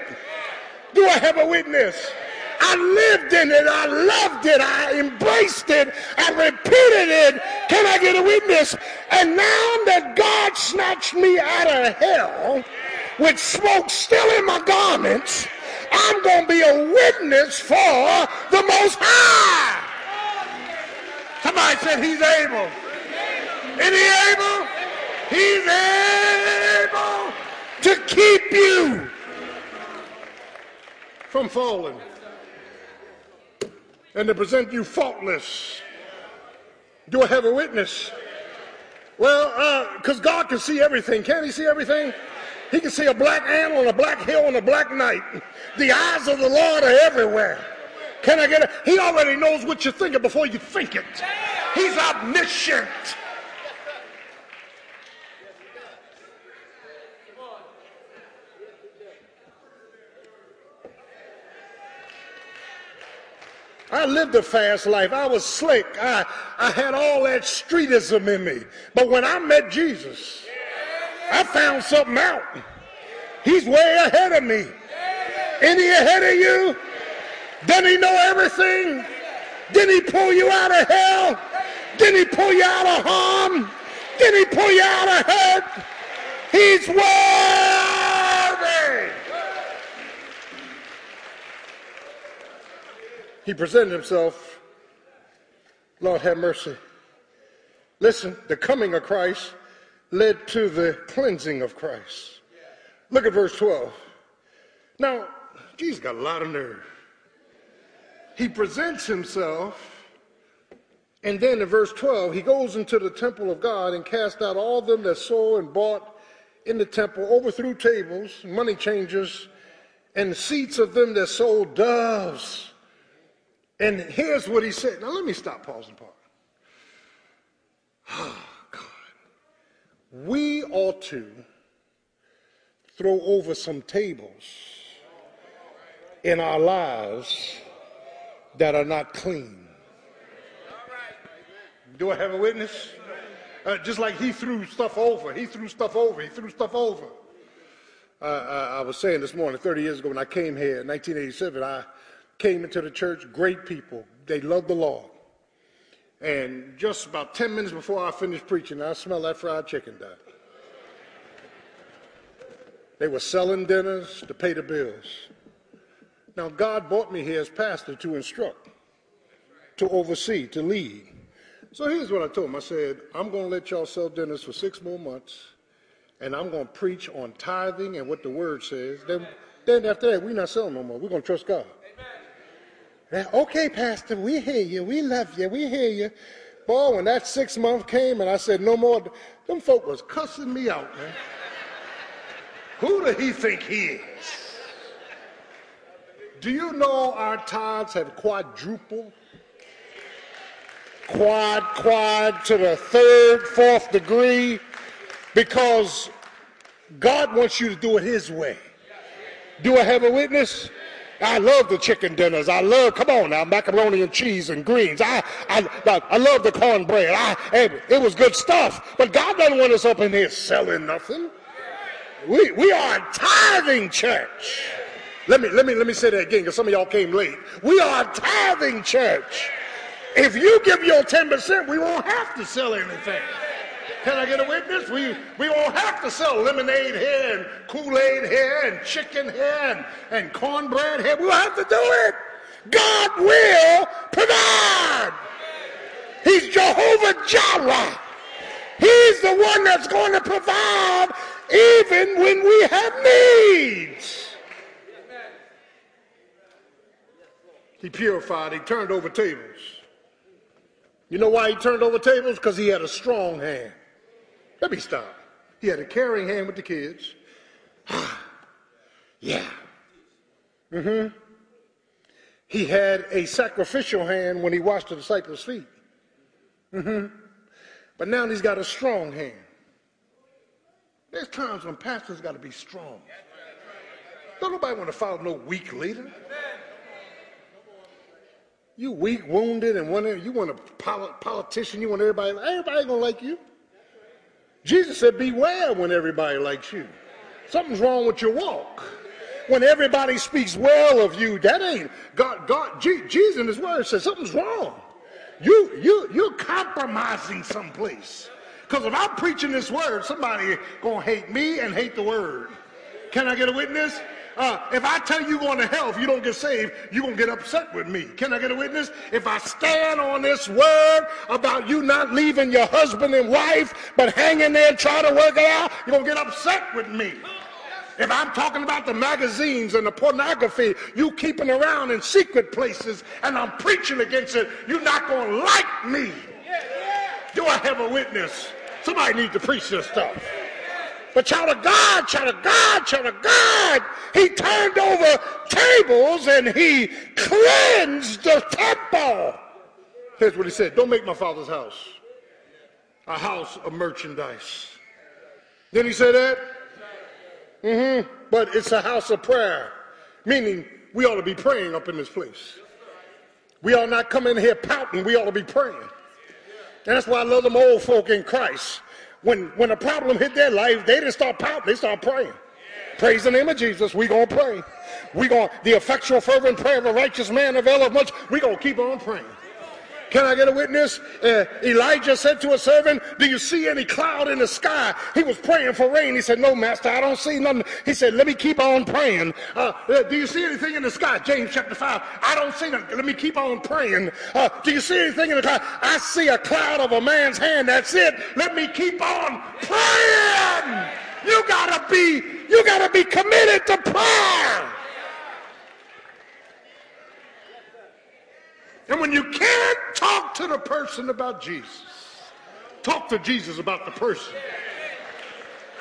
Do I have a witness? I lived in it. I loved it. I embraced it. I repeated it. Can I get a witness? And now that God snatched me out of hell with smoke still in my garments, I'm going to be a witness for the Most High. Somebody said he's able. Is he able? He's able to keep you from falling and to present you faultless. Do I have a witness? Well, because uh, God can see everything. Can't he see everything? He can see a black ant on a black hill on a black night. The eyes of the Lord are everywhere. Can I get it? He already knows what you're thinking before you think it. He's omniscient. I lived a fast life. I was slick. I, I had all that streetism in me. But when I met Jesus, I found something out. He's way ahead of me. Any ahead of you? Doesn't he know everything? Didn't he pull you out of hell? Didn't he pull you out of harm? Didn't he pull you out of hurt? He's worthy. He presented himself. Lord have mercy. Listen, the coming of Christ led to the cleansing of Christ. Look at verse 12. Now, Jesus got a lot of nerve. He presents himself, and then in verse 12, he goes into the temple of God and cast out all them that sold and bought in the temple, overthrew tables, money changers, and seats of them that sold doves. And here's what he said. Now let me stop. Oh, God. We ought to throw over some tables in our lives that are not clean. Do I have a witness? Uh, just like he threw stuff over. He threw stuff over. He threw stuff over. Uh, I, I was saying this morning, 30 years ago, when I came here in 1987, I came into the church, great people. They loved the Lord. And just about 10 minutes before I finished preaching, I smelled that fried chicken died. They were selling dinners to pay the bills. Now, God brought me here as pastor to instruct, to oversee, to lead. So here's what I told him I said, I'm going to let y'all sell dinners for six more months, and I'm going to preach on tithing and what the word says. Then, then after that, we're not selling no more. We're going to trust God. Okay, Pastor, we hear you. We love you. We hear you. Boy, when that six month came and I said no more, them folk was cussing me out, man. Who do he think he is? Do you know our tithes have quadrupled? Quad, quad to the third, fourth degree because God wants you to do it His way. Do I have a witness? I love the chicken dinners. I love, come on now, macaroni and cheese and greens. I, I, I love the cornbread. I, it was good stuff. But God doesn't want us up in here selling nothing. We, we are a tithing church. Let me, let me, let me say that again because some of y'all came late. We are a tithing church. If you give your 10%, we won't have to sell anything. Can I get a witness? We, we won't have to sell lemonade here and Kool-Aid here and chicken here and, and cornbread here. We will have to do it. God will provide. He's Jehovah Jireh. He's the one that's going to provide even when we have needs. He purified, he turned over tables. You know why he turned over tables? Because he had a strong hand. Let me stop. He had a caring hand with the kids. yeah. Mm-hmm. He had a sacrificial hand when he washed the disciples' feet. Mm-hmm. But now he's got a strong hand. There's times when pastors got to be strong. Don't nobody want to follow no weak leader. You weak, wounded, and one, you want a politician, you want everybody, everybody gonna like you. Jesus said, beware when everybody likes you. Something's wrong with your walk. When everybody speaks well of you, that ain't God, God, Jesus in his word says something's wrong. You, you, you're compromising someplace. Because if I'm preaching this word, somebody gonna hate me and hate the word. Can I get a witness? Uh, if I tell you you're going to hell if you don't get saved, you're going to get upset with me. Can I get a witness? If I stand on this word about you not leaving your husband and wife, but hanging there trying to work it out, you're going to get upset with me. If I'm talking about the magazines and the pornography you keeping around in secret places and I'm preaching against it, you're not going to like me. Do I have a witness? Somebody needs to preach this stuff. But child of God, child of God, child of God, he turned over tables and he cleansed the temple. Here's what he said Don't make my father's house a house of merchandise. Didn't he say that? Mm-hmm. But it's a house of prayer, meaning we ought to be praying up in this place. We ought not come in here pouting. We ought to be praying. And that's why I love them old folk in Christ when, when a problem hit their life, they didn't start pouting, they start praying. Praise the name of Jesus. we going to pray. we going the effectual, fervent prayer of a righteous man availeth much. we going to keep on praying. Can I get a witness? Uh, Elijah said to a servant, Do you see any cloud in the sky? He was praying for rain. He said, No, master, I don't see nothing. He said, Let me keep on praying. Uh, uh, do you see anything in the sky? James chapter 5. I don't see nothing. Let me keep on praying. Uh, do you see anything in the cloud? I see a cloud of a man's hand. That's it. Let me keep on praying. You gotta be, you gotta be committed to prayer. And when you can't talk to the person about Jesus, talk to Jesus about the person.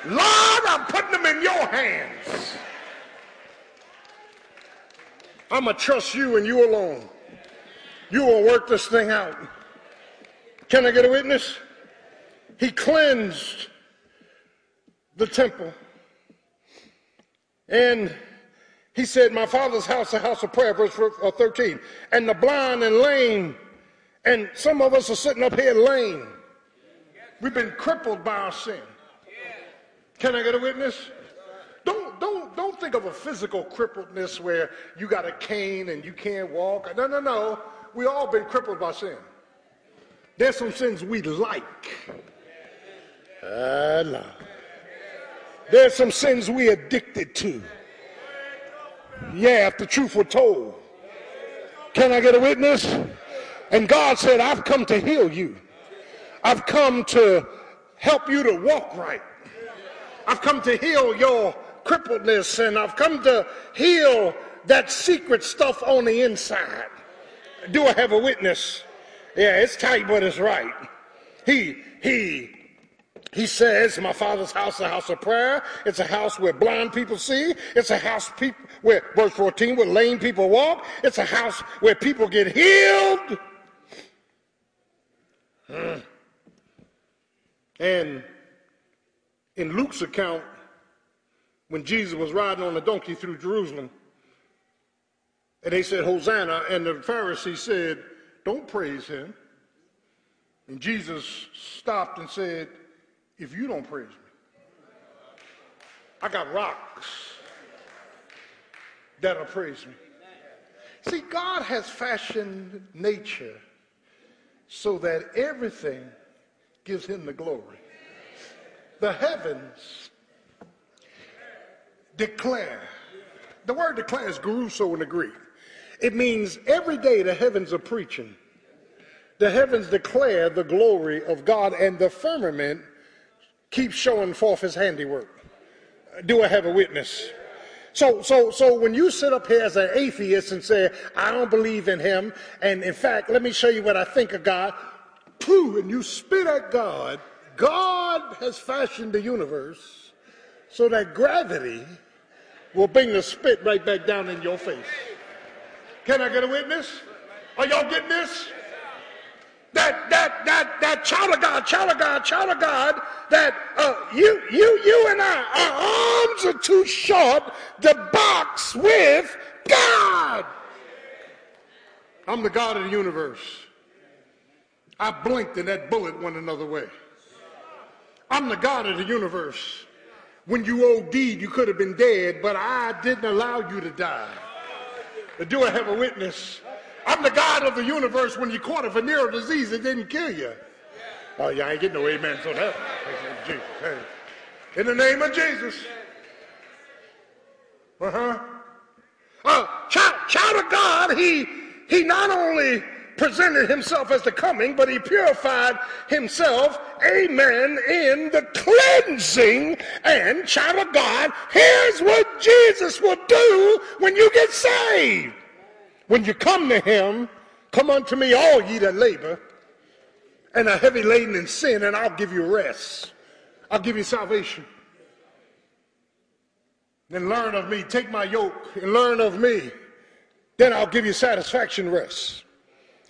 Lord, I'm putting them in your hands. I'm going to trust you and you alone. You will work this thing out. Can I get a witness? He cleansed the temple. And he said, My father's house a house of prayer, verse uh, 13. And the blind and lame, and some of us are sitting up here lame. We've been crippled by our sin. Can I get a witness? Don't, don't, don't think of a physical crippledness where you got a cane and you can't walk. No, no, no. We all been crippled by sin. There's some sins we like. There's some sins we addicted to. Yeah, if the truth were told. Can I get a witness? And God said, I've come to heal you. I've come to help you to walk right. I've come to heal your crippledness and I've come to heal that secret stuff on the inside. Do I have a witness? Yeah, it's tight, but it's right. He, he he says, My father's house is a house of prayer. It's a house where blind people see. It's a house people where, verse 14, where lame people walk. It's a house where people get healed. And in Luke's account, when Jesus was riding on a donkey through Jerusalem, and they said, Hosanna, and the Pharisees said, Don't praise him. And Jesus stopped and said, if you don't praise me. I got rocks that'll praise me. See, God has fashioned nature so that everything gives him the glory. The heavens declare. The word declare is geruso in the Greek. It means every day the heavens are preaching. The heavens declare the glory of God, and the firmament keep showing forth his handiwork. Do I have a witness? So, so, so when you sit up here as an atheist and say, I don't believe in him, and in fact, let me show you what I think of God, pooh, and you spit at God, God has fashioned the universe so that gravity will bring the spit right back down in your face. Can I get a witness? Are y'all getting this? That that that that child of God, child of God, child of God, that uh, you you you and I, our arms are too short to box with God. I'm the God of the universe. I blinked and that bullet went another way. I'm the God of the universe. When you OD'd, you could have been dead, but I didn't allow you to die. Do I have a witness? I'm the God of the universe. When you caught a venereal disease, it didn't kill you. Oh, you ain't getting no amen on that. In the name of Jesus. Uh-huh. Uh, child, child of God, he, he not only presented himself as the coming, but he purified himself, amen, in the cleansing. And, child of God, here's what Jesus will do when you get saved. When you come to him, come unto me, all ye that labor and are heavy laden in sin, and I'll give you rest. I'll give you salvation. Then learn of me. Take my yoke and learn of me. Then I'll give you satisfaction rest.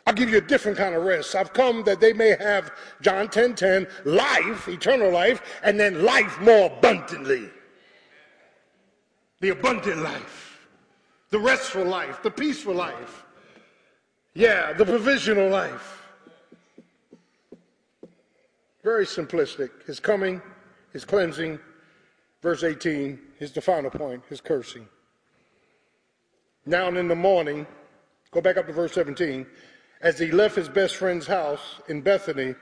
I'll give you a different kind of rest. I've come that they may have, John 10 10, life, eternal life, and then life more abundantly. The abundant life, the restful life, the peaceful life. Yeah, the provisional life. Very simplistic. His coming, his cleansing. Verse 18 is the final point, his cursing. Now in the morning, go back up to verse 17, as he left his best friend's house in Bethany,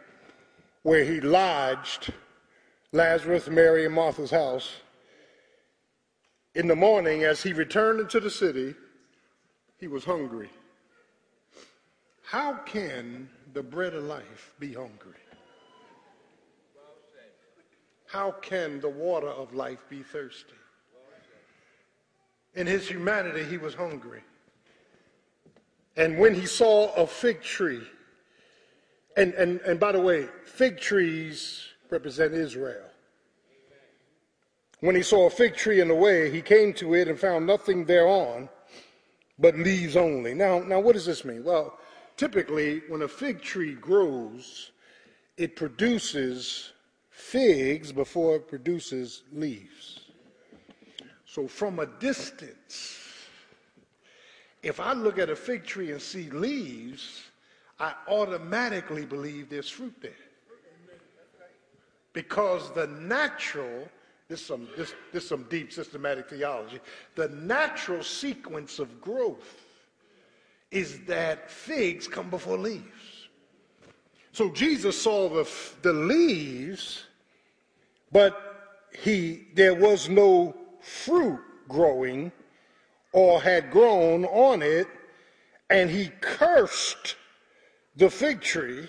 where he lodged Lazarus, Mary, and Martha's house, in the morning, as he returned into the city, he was hungry. How can the bread of life be hungry? How can the water of life be thirsty? In his humanity, he was hungry. And when he saw a fig tree, and, and, and by the way, fig trees represent Israel. When he saw a fig tree in the way, he came to it and found nothing thereon but leaves only. Now, now what does this mean? Well, typically, when a fig tree grows, it produces figs before it produces leaves. So from a distance, if I look at a fig tree and see leaves, I automatically believe there's fruit there. Because the natural, this is some, this, this some deep systematic theology, the natural sequence of growth is that figs come before leaves. So Jesus saw the, the leaves but he, there was no fruit growing or had grown on it, and he cursed the fig tree,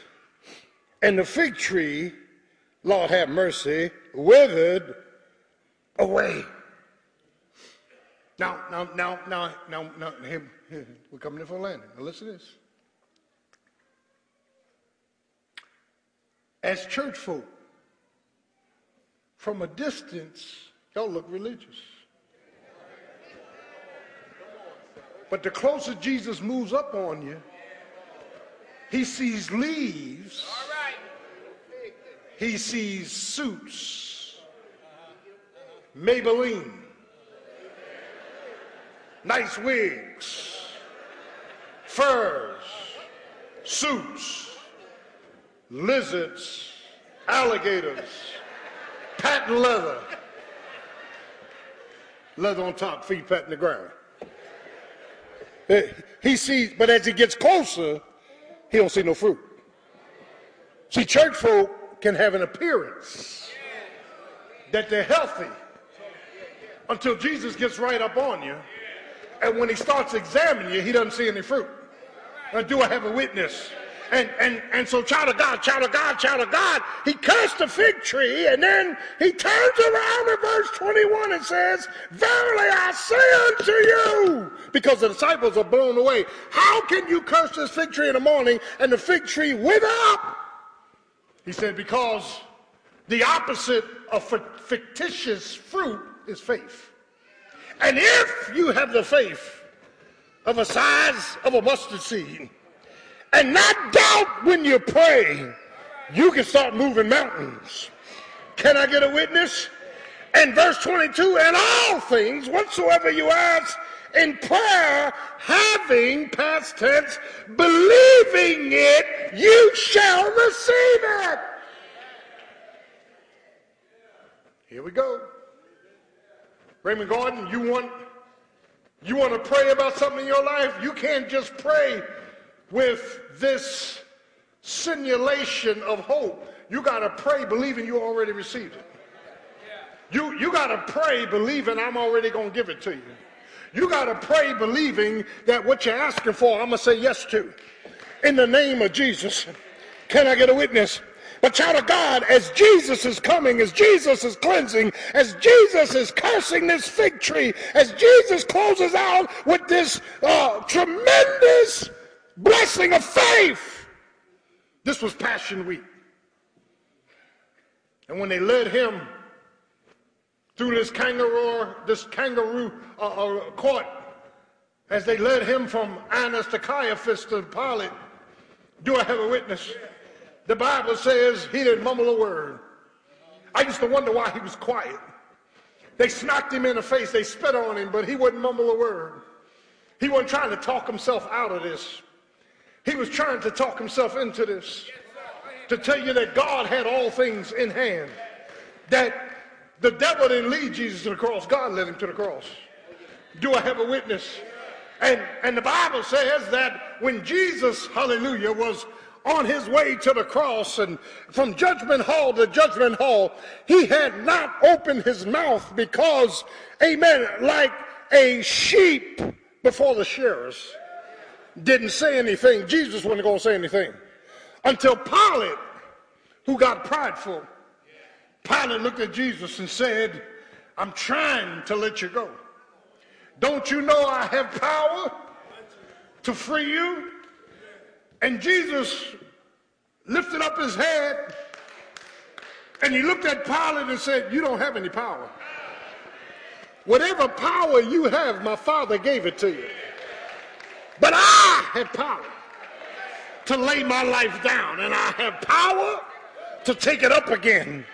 and the fig tree, Lord have mercy, withered away. Now, now, now, now, now, now, here, here, we're coming in for a landing. Now listen to this. As church folk, from a distance, y'all look religious. But the closer Jesus moves up on you, he sees leaves. He sees suits. Maybelline. Nice wigs. Furs. Suits. Lizards. Alligators patent leather. Leather on top, feet patting the ground. Eh, he sees, but as he gets closer, he don't see no fruit. See, church folk can have an appearance that they're healthy until Jesus gets right up on you. And when he starts examining you, he doesn't see any fruit. Now, do I have a witness? And, and, and so, child of God, child of God, child of God, he cursed the fig tree, and then he turns around in verse 21 and says, Verily I say unto you, because the disciples are blown away, how can you curse this fig tree in the morning and the fig tree wither up? He said, Because the opposite of fictitious fruit is faith. And if you have the faith of a size of a mustard seed, and not doubt when you pray, you can start moving mountains. Can I get a witness? And verse 22 and all things whatsoever you ask in prayer, having past tense, believing it, you shall receive it. Here we go. Raymond Gordon, you want you want to pray about something in your life? You can't just pray with this simulation of hope, you got to pray believing you already received it. You, you got to pray believing I'm already going to give it to you. You got to pray believing that what you're asking for, I'm going to say yes to. In the name of Jesus. Can I get a witness? But child of God, as Jesus is coming, as Jesus is cleansing, as Jesus is cursing this fig tree, as Jesus closes out with this uh, tremendous blessing of faith, this was Passion Week. And when they led him through this kangaroo, this kangaroo uh, uh, court, as they led him from Annas to Caiaphas to Pilate, do I have a witness? The Bible says he didn't mumble a word. I used to wonder why he was quiet. They smacked him in the face, they spit on him, but he wouldn't mumble a word. He wasn't trying to talk himself out of this. He was trying to talk himself into this. To tell you that God had all things in hand. That the devil didn't lead Jesus to the cross, God led him to the cross. Do I have a witness? And, and the Bible says that when Jesus, hallelujah, was on his way to the cross and from judgment hall to judgment hall, he had not opened his mouth because, amen, like a sheep before the shearers didn't say anything. Jesus wasn't going to say anything until Pilate, who got prideful, Pilate looked at Jesus and said, I'm trying to let you go. Don't you know I have power to free you? And Jesus lifted up his head and he looked at Pilate and said, You don't have any power. Whatever power you have, my Father gave it to you. But I have power to lay my life down, and I have power to take it up again.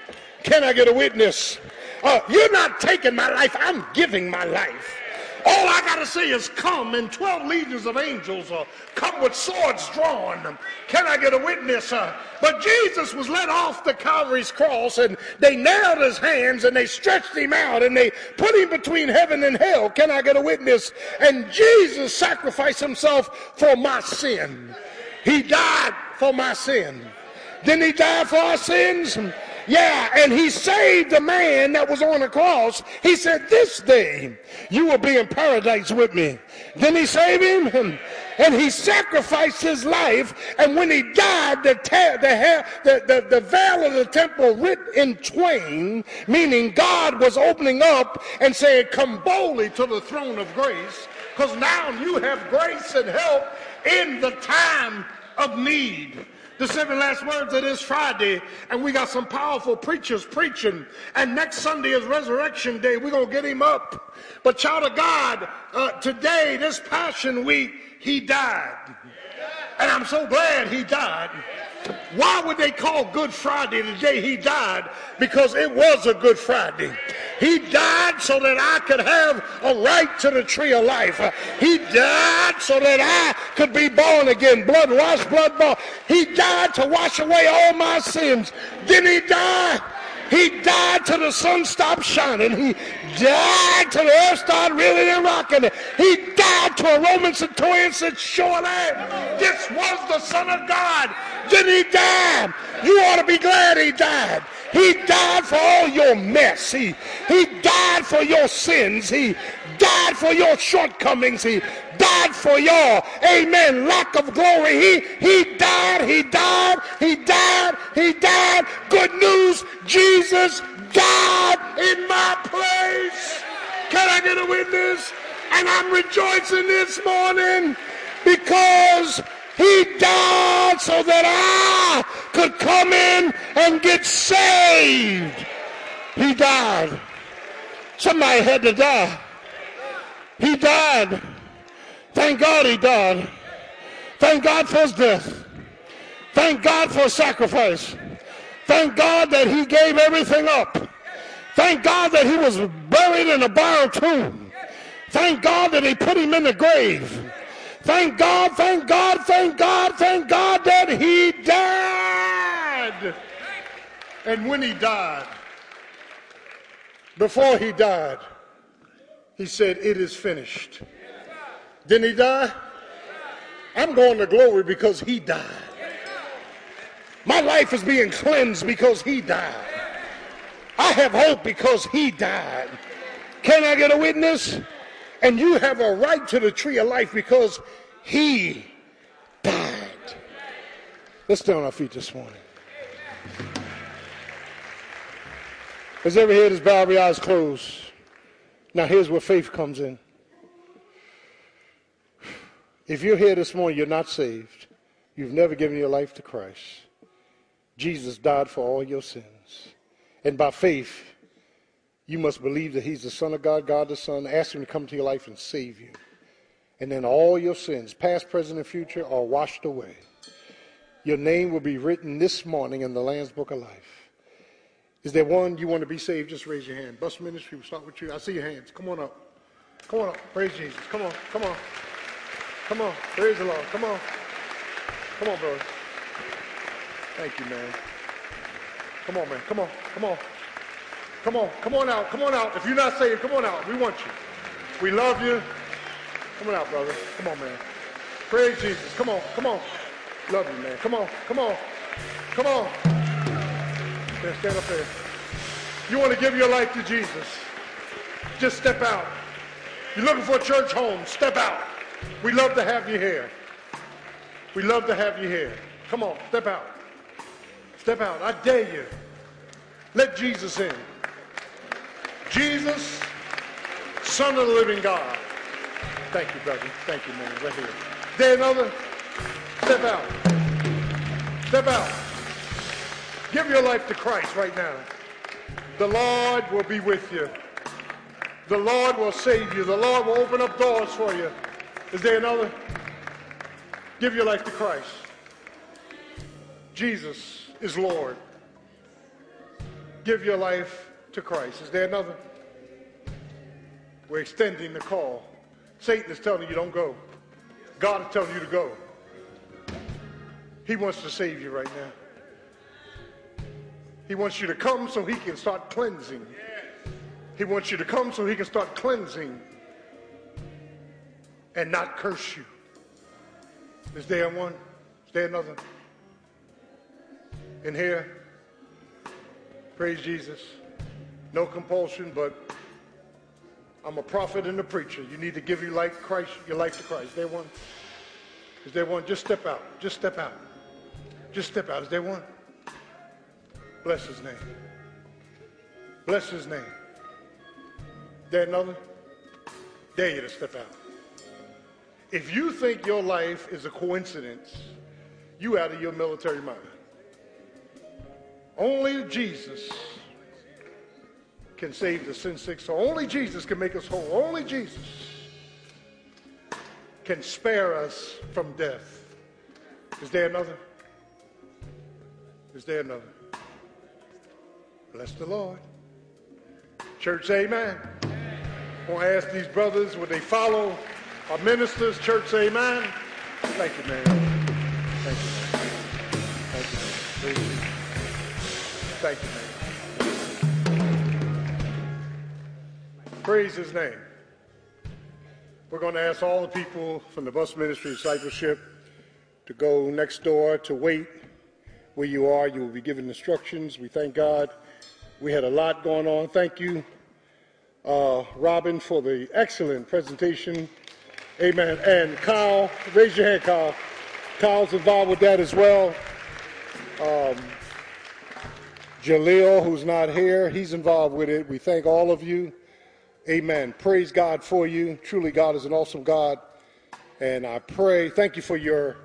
Can I get a witness? Uh, you're not taking my life, I'm giving my life. All I got to say is come, and 12 legions of angels uh, come with swords drawn. Can I get a witness? Uh, but Jesus was led off the Calvary's cross, and they nailed his hands, and they stretched him out, and they put him between heaven and hell. Can I get a witness? And Jesus sacrificed himself for my sin. He died for my sin. Didn't he die for our sins? Yeah, and he saved the man that was on the cross. He said, This day you will be in paradise with me. Then he saved him and he sacrificed his life. And when he died, the, the, the, the, the veil of the temple ripped in twain, meaning God was opening up and saying, Come boldly to the throne of grace, because now you have grace and help in the time of need the seven last words of this Friday, and we got some powerful preachers preaching. And next Sunday is Resurrection Day. We're going to get him up. But, child of God, uh, today, this Passion Week, he died. And I'm so glad he died. Why would they call Good Friday the day he died? Because it was a Good Friday. He died so that I could have a right to the tree of life. He died so that I could be born again, blood washed, blood bought. He died to wash away all my sins. Didn't he die? He died till the sun stopped shining. He died till the earth started reeling and rocking. He died to a Roman centurion said, surely this was the Son of God. Didn't he die? You ought to be glad he died. He died for all your mess. He, he died for your sins. He died for your shortcomings. He died for your, amen, lack of glory. He, he died, he died, he died, he died. Good news, Jesus died in my place. Can I get a witness? And I'm rejoicing this morning because he died so that I could come in and get saved. He died. Somebody had to die. He died. Thank God he died. Thank God for his death. Thank God for sacrifice. Thank God that he gave everything up. Thank God that he was buried in a borrowed tomb. Thank God that he put him in the grave. Thank God, thank God, thank God, thank God that he died. And when he died, before he died, he said, It is finished. Didn't he die? I'm going to glory because he died. My life is being cleansed because he died. I have hope because he died. Can I get a witness? And you have a right to the tree of life because he died. Let's stay on our feet this morning. Has every head is bowed, every eyes closed. Now here's where faith comes in. If you're here this morning, you're not saved. You've never given your life to Christ. Jesus died for all your sins. And by faith, you must believe that He's the Son of God, God the Son. Ask Him to come to your life and save you. And then all your sins, past, present, and future, are washed away. Your name will be written this morning in the Lamb's Book of Life. Is there one you want to be saved? Just raise your hand. Bus Ministry, we'll start with you. I see your hands. Come on up. Come on up. Praise Jesus. Come on. Come on. Come on. Praise the Lord. Come on. Come on, brother. Thank you, man. Come on, man. Come on. Come on. Come on. Come on out. Come on out. If you're not saved, come on out. We want you. We love you. Come on out, brother. Come on, man. Praise Jesus. Come on. Come on. Love you, man. Come on. Come on. Come on. Stand, stand up there. You want to give your life to Jesus? Just step out. You're looking for a church home? Step out. We love to have you here. We love to have you here. Come on, step out. Step out. I dare you. Let Jesus in. Jesus, Son of the living God. Thank you, brother. Thank you, man. Right here. There another. Step out. Step out. Give your life to Christ right now. The Lord will be with you. The Lord will save you. The Lord will open up doors for you. Is there another? Give your life to Christ. Jesus is Lord. Give your life to Christ. Is there another? We're extending the call. Satan is telling you don't go. God is telling you to go. He wants to save you right now. He wants you to come so he can start cleansing. He wants you to come so he can start cleansing and not curse you. Is there one? Is there another? In here? Praise Jesus. No compulsion, but I'm a prophet and a preacher. You need to give your life, Christ, your life to Christ. Is there one? Is there one? Just step out. Just step out. Just step out. Is there one? Bless his name. Bless his name. There another? Dare you to step out. If you think your life is a coincidence, you out of your military mind. Only Jesus can save the sin sick soul. Only Jesus can make us whole. Only Jesus can spare us from death. Is there another? Is there another? Bless the Lord. Church, amen. I want to ask these brothers, would they follow our ministers? Church, amen. Thank you, man. Thank you. Thank you, man. Thank you. Praise his name. We're going to ask all the people from the bus ministry discipleship to go next door to wait where you are. You will be given instructions. We thank God. We had a lot going on. Thank you, uh, Robin, for the excellent presentation. Amen. And Kyle, raise your hand, Kyle. Kyle's involved with that as well. Um, Jaleel, who's not here, he's involved with it. We thank all of you. Amen. Praise God for you. Truly, God is an awesome God. And I pray, thank you for your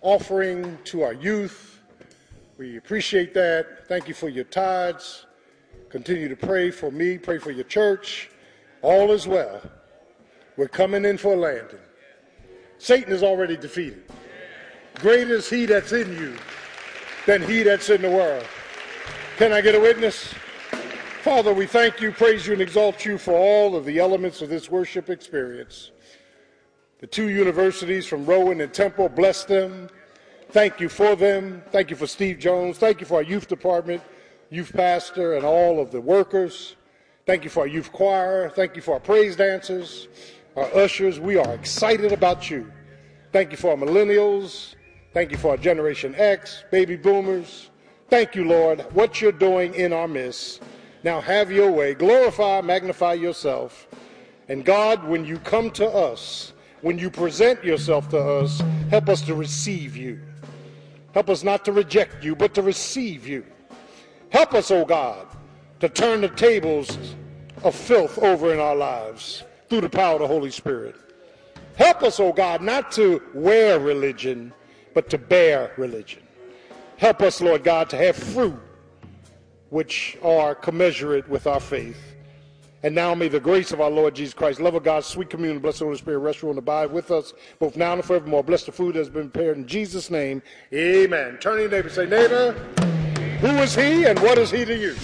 offering to our youth. We appreciate that. Thank you for your tithes. Continue to pray for me, pray for your church. All is well. We're coming in for a landing. Satan is already defeated. Greater is he that's in you than he that's in the world. Can I get a witness? Father, we thank you, praise you, and exalt you for all of the elements of this worship experience. The two universities from Rowan and Temple, bless them. Thank you for them. Thank you for Steve Jones. Thank you for our youth department youth pastor, and all of the workers. Thank you for our youth choir. Thank you for our praise dancers, our ushers. We are excited about you. Thank you for our millennials. Thank you for our Generation X, baby boomers. Thank you, Lord, what you're doing in our midst. Now have your way. Glorify, magnify yourself. And God, when you come to us, when you present yourself to us, help us to receive you. Help us not to reject you, but to receive you. Help us, O oh God, to turn the tables of filth over in our lives through the power of the Holy Spirit. Help us, O oh God, not to wear religion, but to bear religion. Help us, Lord God, to have fruit which are commensurate with our faith. And now may the grace of our Lord Jesus Christ, love of God, sweet communion, blessed Holy Spirit, rest, rule, and abide with us, both now and forevermore. Bless the food that has been prepared in Jesus' name. Amen. Turn to your neighbor say, neighbor, who is he and what is he to you?